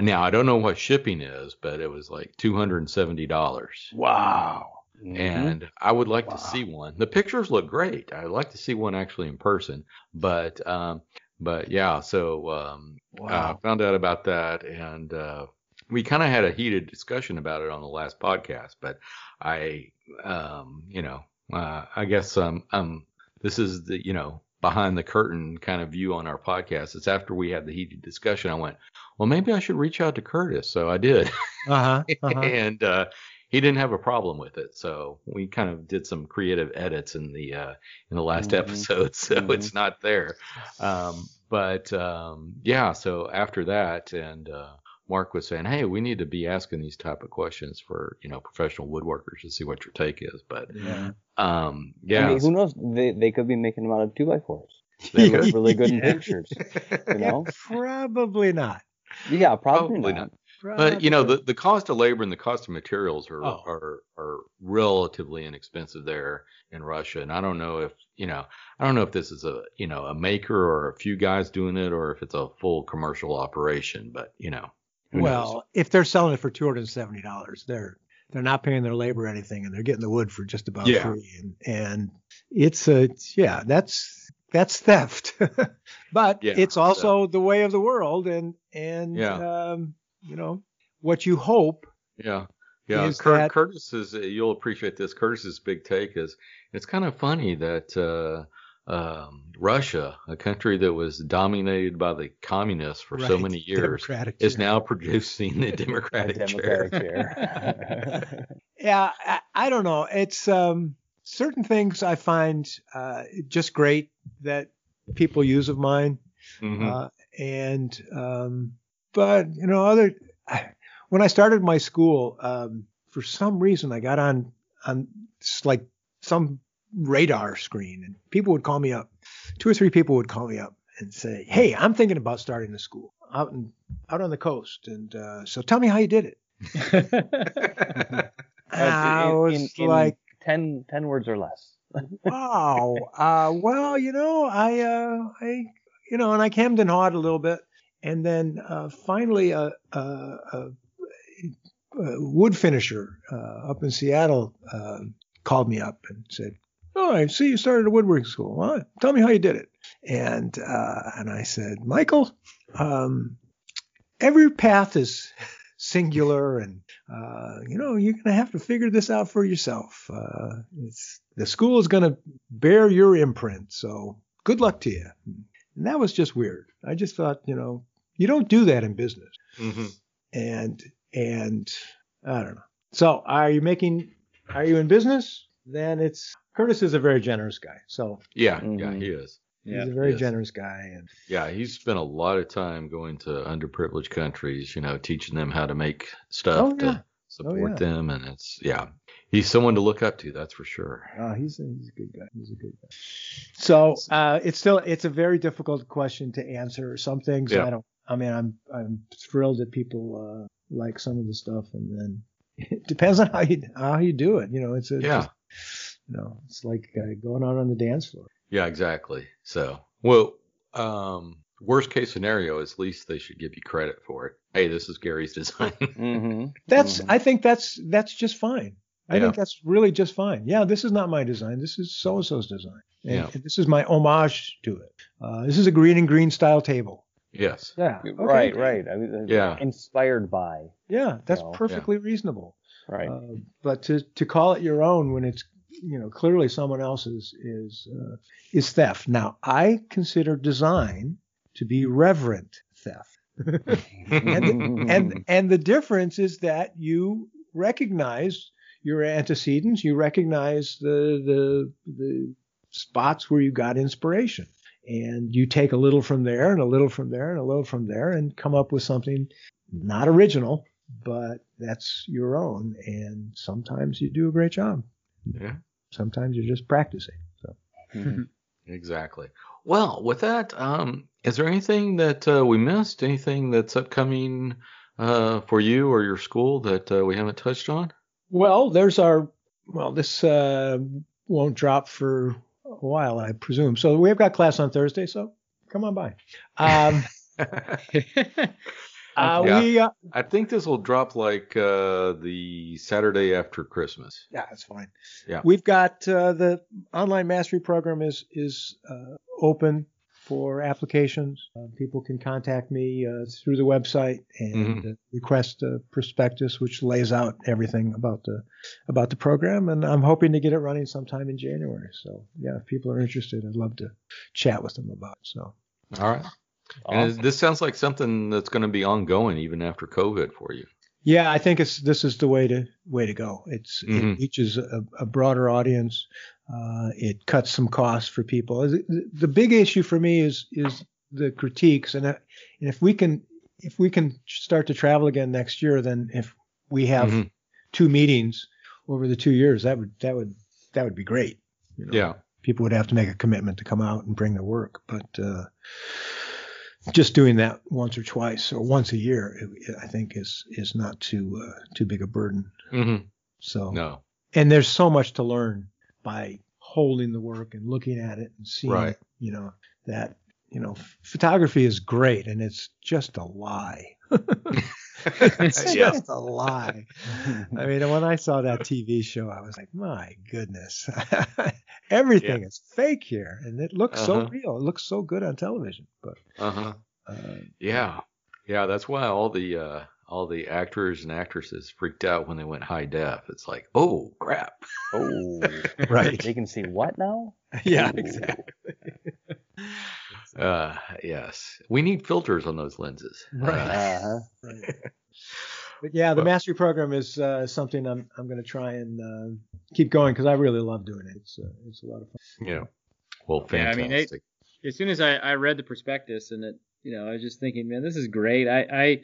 B: now I don't know what shipping is, but it was like two hundred and seventy dollars.
C: Wow.
D: Mm-hmm.
B: and I would like
C: Wow.
B: to see one. The pictures look great. I'd like to see one actually in person, but um, but yeah. So um, I
C: Wow.
B: found out about that, and uh, we kind of had a heated discussion about it on the last podcast. But I, um, you know, uh, I guess um, um, this is the you know behind the curtain kind of view on our podcast. It's after we had the heated discussion. I went, well, maybe I should reach out to Curtis. So I did.
C: Uh-huh. uh-huh.
B: and uh, he didn't have a problem with it. So we kind of did some creative edits in the uh, in the last
D: Mhm.
B: episode, so
D: Mhm.
B: it's not there. Um, but um, yeah, so after that, and uh, Mark was saying, "Hey, we need to be asking these type of questions for you know professional woodworkers to see what your take is." But
C: Yeah.
B: um,
D: I mean, who knows? They they could be making them out of two by fours. They look really good in pictures. You know?
C: Probably not.
D: Yeah, probably,
B: Probably
D: not.
B: But you know, the, the cost of labor and the cost of materials are,
C: Oh.
B: are are relatively inexpensive there in Russia. And I don't know if you know, I don't know if this is a you know a maker or a few guys doing it or if it's a full commercial operation. But you know, who knows?
C: well, if they're selling it for two hundred and seventy dollars, they're they're not paying their labor anything, and they're getting the wood for just about
B: Yeah.
C: free. And and it's a yeah, that's that's theft. but
B: Yeah,
C: it's also the way of the world, and and
B: Yeah.
C: um, you know what you hope.
B: Yeah. Yeah,
C: is
B: Cur-
C: that-
B: Curtis is. You'll appreciate this. Curtis's big take is it's kind of funny that uh, um, Russia, a country that was dominated by the communists for so many years, is now producing the Democratic,
D: Democratic
B: chair.
D: chair.
C: Yeah, I, I don't know. It's um, certain things I find uh, just great that people use of mine,
B: Mhm.
C: uh, and um, but you know, other when I started my school, um, for some reason I got on on like some radar screen, and people would call me up. Two or three people would call me up and say, "Hey, I'm thinking about starting a school out in out on the coast, and uh, so tell me how you did it." I
D: in-
C: was
D: in- in
C: like.
D: 10, 10 words or less.
C: wow. Uh, well, you know, I, uh, I, you know, and I hemmed and hawed a little bit, and then uh, finally, a, a, a, a wood finisher uh, up in Seattle uh, called me up and said, Oh, I see you started a woodworking school. Tell me how you did it. And uh, and I said, Michael, um, every path is singular, and uh, you know you're gonna have to figure this out for yourself. Uh, the school is gonna bear your imprint, so good luck to you. And that was just weird. I just thought, you know, you don't do that in business.
B: hmm
C: And and I don't know. So are you making? Are you in business? Then it's Curtis is a very generous guy. So
B: Yeah, yeah,
D: Mhm.
B: he is.
E: Yeah.
C: he's a very
B: Yes.
C: generous guy, and
B: Yeah, he's spent a lot of time going to underprivileged countries, you know, teaching them how to make stuff
C: Oh, yeah.
B: to support
C: yeah.
B: them, and it's yeah, he's someone to look up to, that's for sure.
C: uh, he's a, he's a good guy. He's a good guy. So uh, it's still it's a very difficult question to answer. Some things
B: Yeah.
C: I don't. I mean, I'm I'm thrilled that people uh, like some of the stuff, and then it depends on how you how you do it. You know, it's a
B: Yeah.
C: you know, it's like uh, going out on the dance floor.
B: Yeah, exactly. So, well, um, worst case scenario, at least they should give you credit for it. Hey, this is Gary's design.
D: Mm-hmm.
C: That's
D: Mhm.
C: I think that's that's just fine. I
B: Yeah.
C: think that's really just fine. Yeah, this is not my design. This is so and so's design. And,
B: Yeah.
C: this is my homage to it. Uh, this is a Greene and Greene style table.
B: Yes.
C: Yeah.
D: Right, right. I mean, uh,
B: Yeah.
D: Inspired by.
C: Yeah, that's
D: No.
C: perfectly reasonable.
D: Right.
C: Uh, but to to call it your own when it's you know clearly someone else's is uh, is theft. Now I consider design to be reverent theft. and and and the difference is that you recognize your antecedents you recognize the the the spots where you got inspiration and you take a little from there and a little from there and a little from there and come up with something not original but that's your own and sometimes you do a great job
B: yeah,
C: sometimes you're just practicing so
D: Mhm.
B: exactly. Well, with that, um, is there anything that uh, we missed? Anything that's upcoming uh, for you or your school that uh, we haven't touched on?
C: Well, there's our well, this uh, won't drop for a while, I presume. So we've got class on Thursday, so come on by. Um, uh,
B: Yeah.
C: We uh,
B: I think this will drop like uh, the Saturday after Christmas.
C: yeah, that's fine.
B: Yeah.
C: we've got uh, the online mastery program is is uh, open for applications. Uh, people can contact me uh, through the website and uh, request a prospectus, which lays out everything about the about the program. And I'm hoping to get it running sometime in January. So yeah, if people are interested, I'd love to chat with them about. It, so
B: All right. And this sounds like something that's going to be ongoing even after COVID for you.
C: yeah, I think it's this is the way to way to go. It's
B: Mhm.
C: it reaches a, a broader audience. Uh, it cuts some costs for people. The, the big issue for me is is the critiques, and, uh, and if we can if we can start to travel again next year, then if we have
B: Mhm.
C: two meetings over the two years, that would that would that would be great. you know.
B: Yeah.
C: people would have to make a commitment to come out and bring their work, but uh, just doing that once or twice or once a year, it, I think is is not too uh, too big a burden.
B: hmm
C: So
B: No.
C: and there's so much to learn by holding the work and looking at it and seeing
B: Right.
C: you know that you know photography is great and it's just a lie it's
B: Yeah.
C: just a lie i mean when i saw that tv show i was like my goodness everything is fake here and it looks so
B: Uh-huh.
C: real it looks so good on television but
B: Uh-huh.
C: uh,
B: Yeah. Yeah, that's why all the uh all the actors and actresses freaked out when they went high def. It's like, oh crap.
D: Oh,
C: right
D: they can see what now?
C: yeah
D: Ooh.
C: exactly
B: Uh yes. We need filters on those lenses.
C: Right.
B: Uh,
D: Uh-huh.
C: Right. But yeah, the
B: Well-
C: mastery program is uh, something I'm I'm going to try and uh, keep going because I really love doing it. It's uh, it's a lot of fun.
B: yeah. Well,
E: Yeah, I
B: fantastic.
E: mean, as soon as I, I read the prospectus and it, you know, I was just thinking, man, this is great. I, I,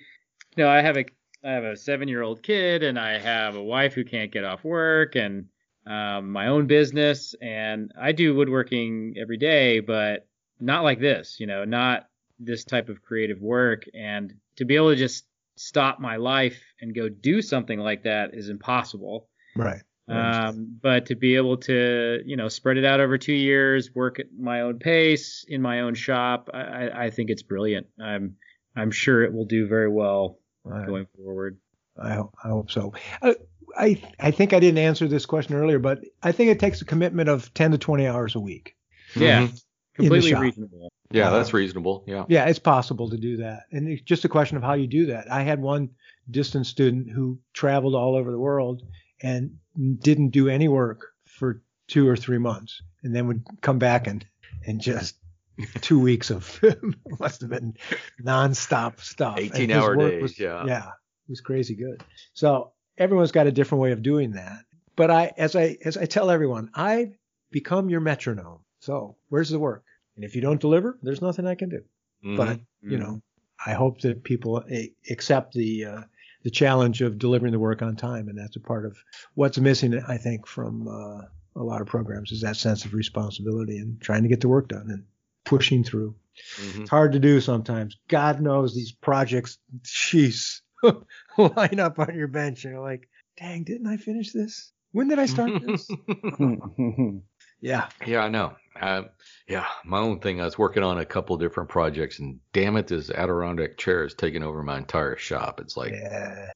E: know, I have a, I have a seven year old kid and I have a wife who can't get off work and um, my own business and I do woodworking every day, but not like this, you know, not this type of creative work. And to be able to just stop my life and go do something like that is impossible.
C: Right.
E: Um, but to be able to, you know, spread it out over two years, work at my own pace in my own shop, I, I- I think it's brilliant. I'm, I'm sure it will do very well
C: I,
E: going forward.
C: I, hope, I hope so. Uh, I I think I didn't answer this question earlier, but I think it takes a commitment of 10 to 20 hours a week.
E: Yeah,
B: Mhm.
E: completely reasonable.
B: Yeah,
C: Uh,
B: that's reasonable. Yeah.
C: Yeah, it's possible to do that. And it's just a question of how you do that. I had one distance student who traveled all over the world and didn't do any work for two or three months and then would come back and, and just two weeks of must have been nonstop stuff.
B: 18
C: his
B: hour days,
C: was-
B: yeah.
C: Yeah. It was crazy good. So everyone's got a different way of doing that. But I, as I, as I tell everyone, I become your metronome. So where's the work? And if you don't deliver, there's nothing I can do
B: Mhm.
C: but you know i hope that people accept the uh, the challenge of delivering the work on time and that's a part of what's missing i think from uh, a lot of programs is that sense of responsibility and trying to get the work done and pushing through
B: Mhm.
C: it's hard to do sometimes god knows these projects jeez line up on your bench and you're like dang didn't i finish this when did i start this yeah
B: Yeah, I know. Uh, yeah, my own thing. I was working on a couple different projects, and damn it, this Adirondack chair is taking over my entire shop. It's like,
C: yeah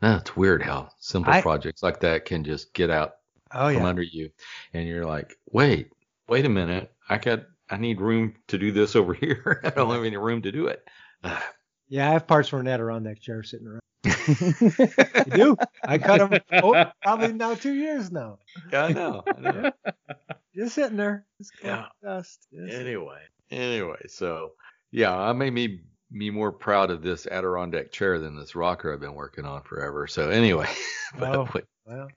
B: that's weird how simple
C: I-
B: projects like that can just get out
C: oh
B: from
C: yeah
B: under you, and you're like, wait, wait a minute, I got, I need room to do this over here. I don't have any room to do it.
C: yeah i have parts for an adirondack chair sitting around I do. I cut them oh, probably now two years now.
B: yeah, I know. I know.
C: Just sitting there. Just
B: Yeah.
C: dust. Just-
B: anyway, anyway, so yeah, I made me me more proud of this Adirondack chair than this rocker I've been working on forever. So anyway, but
C: Oh.
B: with,
C: Well,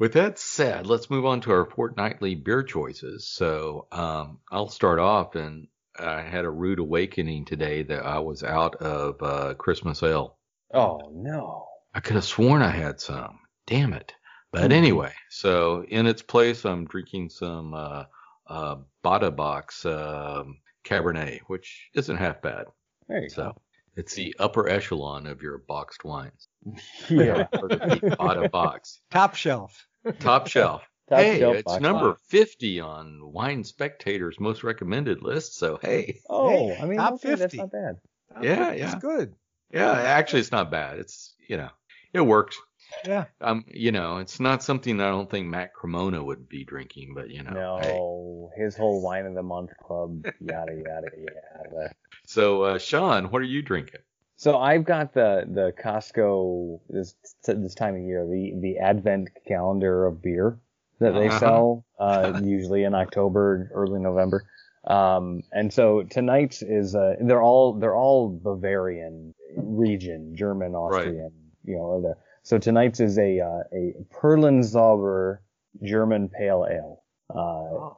B: with that said, let's move on to our fortnightly beer choices. So um, I'll start off, and I had a rude awakening today that I was out of uh, Christmas ale.
D: oh no.
B: I could have sworn I had some. Damn it. But
D: Mhm.
B: anyway, so in its place, I'm drinking some uh, uh, Bota Box um Cabernet, which isn't half bad.
D: There you
B: So it's the upper echelon of your boxed wines.
D: Go. Yeah.
B: Heard of the Bota Box.
C: top shelf.
B: Top shelf.
D: Top
B: hey,
D: shelf
B: it's
D: box
B: number
D: wine.
B: 50 on Wine Spectator's most recommended list. So, hey,
D: Oh,
C: Hey,
D: I mean,
C: top
D: okay, that's
C: 50.
D: not bad.
B: Yeah,
C: It's
B: yeah.
C: good.
B: yeah, actually, it's not bad. It's, you know, it works.
C: Yeah.
B: Um, you know, it's not something I don't think Matt Cremona would be drinking, but you know, hey.
D: No, his whole wine of the month club, yada yada yada.
B: So, uh, Sean, what are you drinking?
D: So I've got the the Costco this this time of year the the Advent calendar of beer that they
B: Uh-huh.
D: sell uh, usually in October, early November. Um, and so tonight's is uh, they're all they're all Bavarian region, German, Austrian, you know. There. So tonight's is a uh, a Perlenzauber German pale ale. Uh,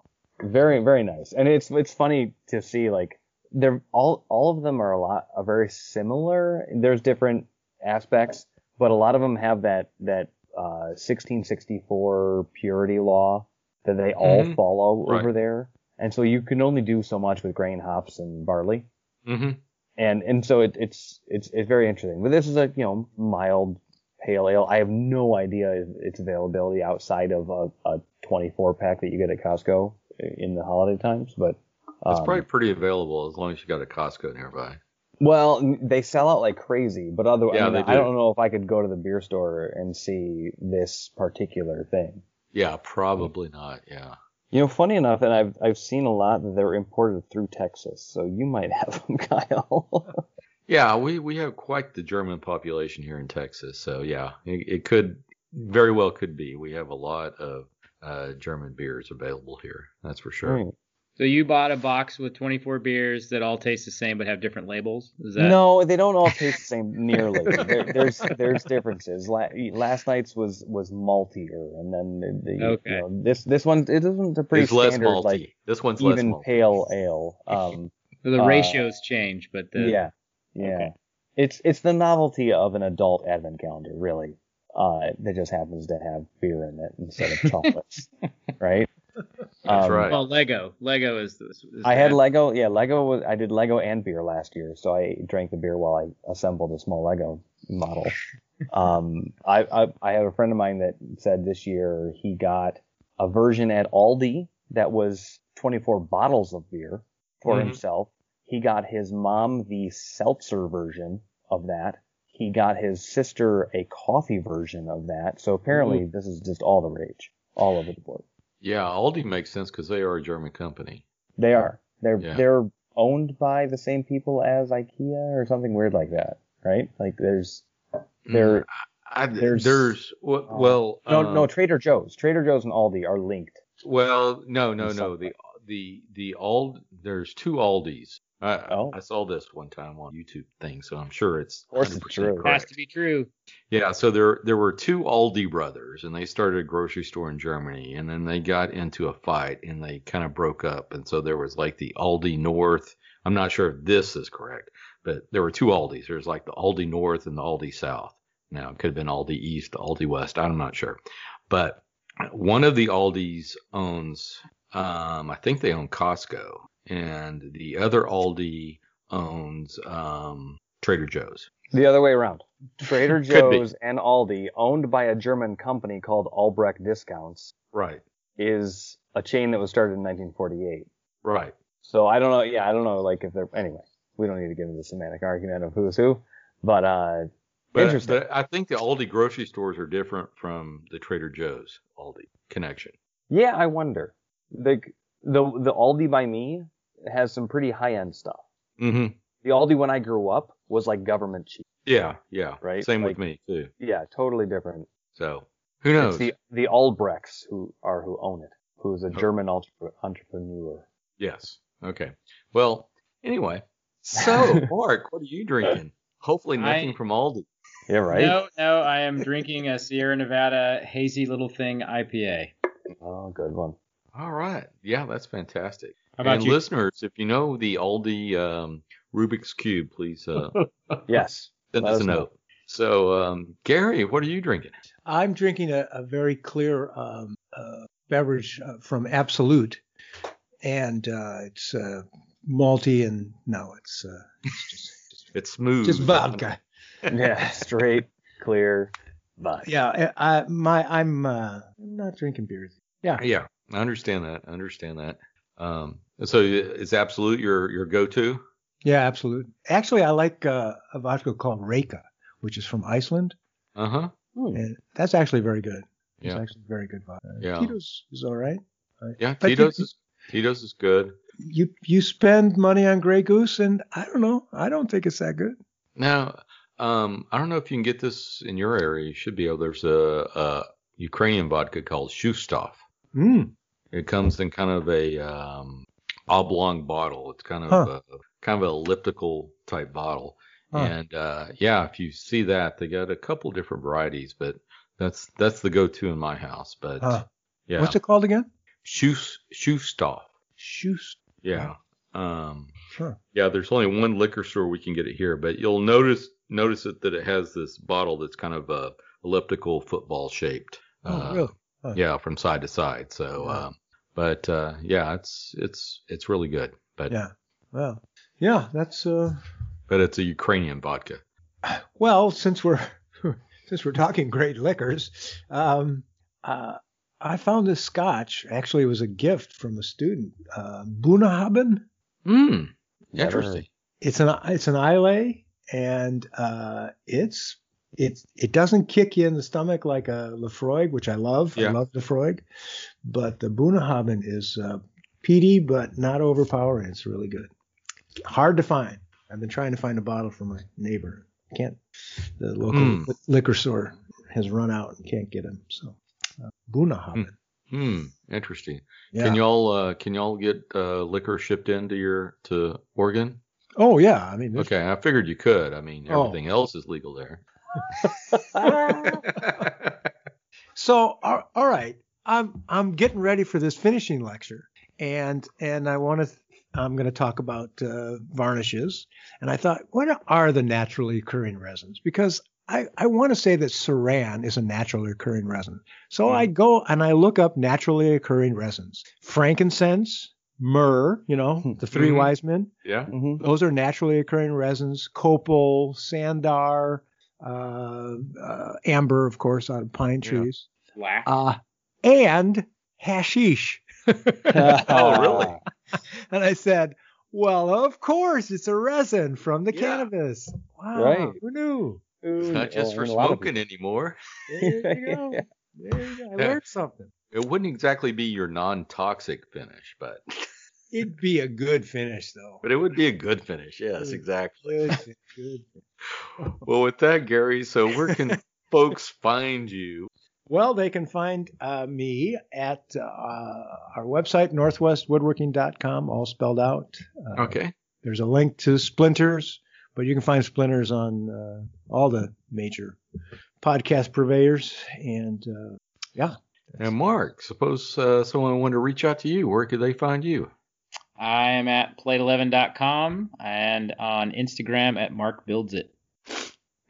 D: very very nice and it's it's funny to see like they're all all of them are a lot are very similar there's different aspects but a lot of them have that that uh 1664 purity law that they all
B: Mhm.
D: follow
B: Right.
D: over there and so you can only do so much with grain hops and barley
B: Mm-hmm.
D: and and so it, it's it's it's very interesting but this is a you know mild pale ale i have no idea its availability outside of a, a 24 pack that you get at costco in the holiday times but
B: It's
D: um,
B: probably pretty available as long as you got a Costco nearby.
D: well they sell out like crazy but other
B: Yeah,
D: I, mean,
B: they
D: I
B: do.
D: don't know if i could go to the beer store and see this particular thing
B: Yeah, probably not. Yeah.
D: you know funny enough and i've i've seen a lot that they're imported through texas so you might have them kyle
B: Yeah, we, we have quite the German population here in Texas. So, yeah, it, it could very well could be. We have a lot of uh, German beers available here. That's for sure.
D: Right.
E: So you bought a box with 24 beers that all taste the same but have different labels? Is that
D: No, they don't all taste the same nearly. There, there's there's differences. La- last night's was was maltier, and then the, the
E: Okay.
D: you know, this this one it isn't a pretty
B: It's less
D: standard
B: malty.
D: like
B: this one's
D: even
B: malty.
D: pale ale. Um,
E: So the
D: Uh,
E: ratios change, but the
D: yeah, yeah.
E: Okay.
D: It's it's the novelty of an adult advent calendar, really. Uh, that just happens to have beer in it instead of chocolates, right?
B: That's
D: Um,
B: right.
E: well, Lego. Lego is. is
D: I had. Lego. Yeah, Lego was. I did Lego and beer last year, so I drank the beer while I assembled a small Lego model. um, I, I I have a friend of mine that said this year he got a version at Aldi that was 24 bottles of beer for
B: Mhm.
D: himself. He got his mom the seltzer version of that. he got his sister a coffee version of that. So apparently this is just all the rage all over the board.
B: Yeah, Aldi makes sense because they are a German company.
D: They are. They're
B: Yeah.
D: they're owned by the same people as IKEA or something weird like that, right? Like there's There-
B: Mm, I,
D: there's-
B: there's, w-
D: uh,
B: well
D: no
B: um,
D: no Trader Joe's. Trader Joe's and Aldi are linked.
B: Well, no, no, no. The the the Ald there's two Aldis. I,
D: Oh.
B: I saw this one time on YouTube thing, so I'm sure it's
D: Of course it's
B: 100%
D: true.
E: Has to be true.
B: Yeah, so there there were two Aldi brothers, and they started a grocery store in Germany, and then they got into a fight, and they kind of broke up, and so there was like the Aldi North. I'm not sure if this is correct, but there were two Aldis. There's like the Aldi North and the Aldi South. Now it could have been Aldi East, Aldi West. I'm not sure, but one of the Aldis owns, um, I think they own Costco, and the other Aldi owns um, Trader Joe's.
D: The other way around. Trader Joe's and Aldi, owned by a German company called Albrecht Discounts,
B: Right,
D: is a chain that was started in 1948.
B: right.
D: So I don't know. Yeah, I don't know. Like if they're anyway, we don't need to get into the semantic argument of who's who, but uh,
B: But,
D: Interesting.
B: but I think the Aldi grocery stores are different from the Trader Joe's Aldi connection.
D: yeah, I wonder. The the the Aldi by me has some pretty high end stuff.
B: Mm-hmm.
D: The Aldi when I grew up was like government cheap.
B: Yeah, yeah.
D: Right,
B: Same
D: like-
B: with me too.
D: Yeah, totally different.
B: So who knows?
D: It's the the Albrechts who are who own it, who's a German entre- entrepreneur.
B: Yes. Okay. Well, anyway. So, Mark, what are you drinking? Hopefully nothing
E: I-
B: from Aldi.
D: Yeah, right.
E: No, no, I am drinking a Sierra Nevada hazy little thing IPA.
D: Oh, good one.
B: All right. Yeah, that's fantastic.
E: How about
B: and
E: you?
B: listeners, if you know the Aldi um, Rubik's Cube, please uh,
D: Yes.
B: send us a
D: us know.
B: note. So, um, Gary, what are you drinking?
C: I'm drinking a, a very clear um, uh, beverage uh, from Absolut, and uh, it's uh, malty and no, it's, uh, it's just,
B: It's smooth.
C: just vodka.
D: Yeah, straight, clear, but
C: Yeah, I, I my I'm uh, I'm not drinking beers. Yeah,
B: Yeah, I understand that. I understand that. Um, so is Absolut your your go-to?
C: yeah, Absolut. Actually, I like uh, a vodka called Reyka, which is from Iceland,
B: Uh huh.
D: hmm,
C: and that's actually very good. It's
B: Yeah.
C: actually very good vodka.
B: Yeah.
C: Tito's is all right.
B: Yeah,
C: But you-
B: Tito's is Tito's is good.
C: You you spend money on Grey Goose, and I don't know. I don't think it's that good.
B: Now, um, I don't know if you can get this in your area. You should be able. There's a, a Ukrainian vodka called Shustov.
C: Mm.
B: It comes in kind of a um, oblong bottle. It's kind of
C: Huh.
B: a, kind of an elliptical type bottle.
C: Huh.
B: And uh, yeah, if you see that, they got a couple different varieties, but that's that's the go-to in my house. But
C: Huh.
B: yeah,
C: What's it called again?
B: Shus Shustov.
C: Shoes.
B: Yeah. Um,
C: Huh.
B: yeah, there's only one liquor store we can get it here, but you'll notice notice it that it has this bottle that's kind of uh, elliptical football shaped.
C: Oh,
B: uh,
C: really? Huh.
B: Yeah, from side to side. So,
C: Yeah.
B: um, but uh, yeah, it's it's it's really good. But
C: Yeah. Well, yeah, that's uh.
B: but it's a Ukrainian vodka.
C: Well, since we're since we're talking great liquors, um, uh, I found this Scotch. Actually, it was a gift from a student. Uh, Bunnahabhain.
B: Hmm. Interesting.
C: It's an it's an Islay, and uh, it's it it doesn't kick you in the stomach like a Laphroaig, which I love.
B: Yeah.
C: I love Laphroaig, but the Bunnahabhain is uh, peaty but not overpowering. It's really good. Hard to find. I've been trying to find a bottle for my neighbor. Can't. The local
B: Hmm.
C: liquor store has run out and can't get them. So uh, Bunnahabhain.
B: Hmm. Interesting.
C: Yeah.
B: Can y'all uh, can y'all get uh, liquor shipped into your to Oregon?
C: oh yeah. I mean.
B: Okay, I figured you could. I mean,
C: Oh.
B: everything else is legal there.
C: So all all right, I'm I'm getting ready for this finishing lecture, and and I want to I'm going to talk about uh, varnishes, and I thought, what are the naturally occurring resins? Because I, I want to say that Saran is a naturally occurring resin. So
B: Hmm.
C: I go and I look up naturally occurring resins. Frankincense, myrrh, you know, the 3
B: Mhm.
C: wise men.
B: yeah.
D: hmm
C: Those are naturally occurring resins. Copal, sandar, uh, uh, amber, of course, out of pine trees,
E: Black.
C: uh, and hashish.
B: Oh, really?
C: and I said, well, of course, it's a resin from the
B: Yeah.
C: cannabis. Wow,
D: Right.
C: who knew?
B: It's not just
D: Oh,
B: for
D: and a lot of
B: smoking anymore.
C: There you go. There you go. I
B: Yeah.
C: learned something.
B: It wouldn't exactly be your non-toxic finish, but
C: It'd be a good finish, though.
B: but it would be a good finish. Yes,
C: Good.
B: exactly.
C: Good, good.
B: Well, with that, Gary, so where can folks find you?
C: Well, they can find uh, me at uh, our website, northwestwoodworking.com, all spelled out. Uh,
B: Okay.
C: There's a link to Splinters, but you can find Splinters on uh, all the major podcast purveyors. And uh, yeah,
B: And Mark, suppose uh, someone wanted to reach out to you. Where could they find you?
E: I am at plate11.com and on Instagram at Mark Builds It.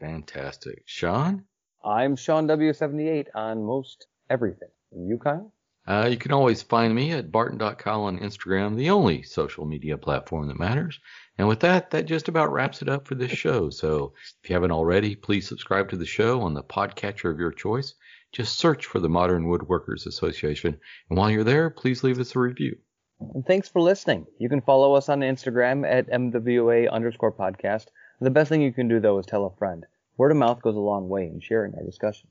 B: Fantastic. Sean?
D: I'm Sean W78 on most everything. And you, Kyle?
B: Uh, you can always find me at barton.kyle on Instagram, the only social media platform that matters. And with that, that just about wraps it up for this show. So if you haven't already, please subscribe to the show on the podcatcher of your choice. Just search for the Modern Woodworkers Association. And while you're there, please leave us a review.
D: And thanks for listening. You can follow us on Instagram at MWA underscore podcast. The best thing you can do, though, is tell a friend. Word of mouth goes a long way in sharing our discussion.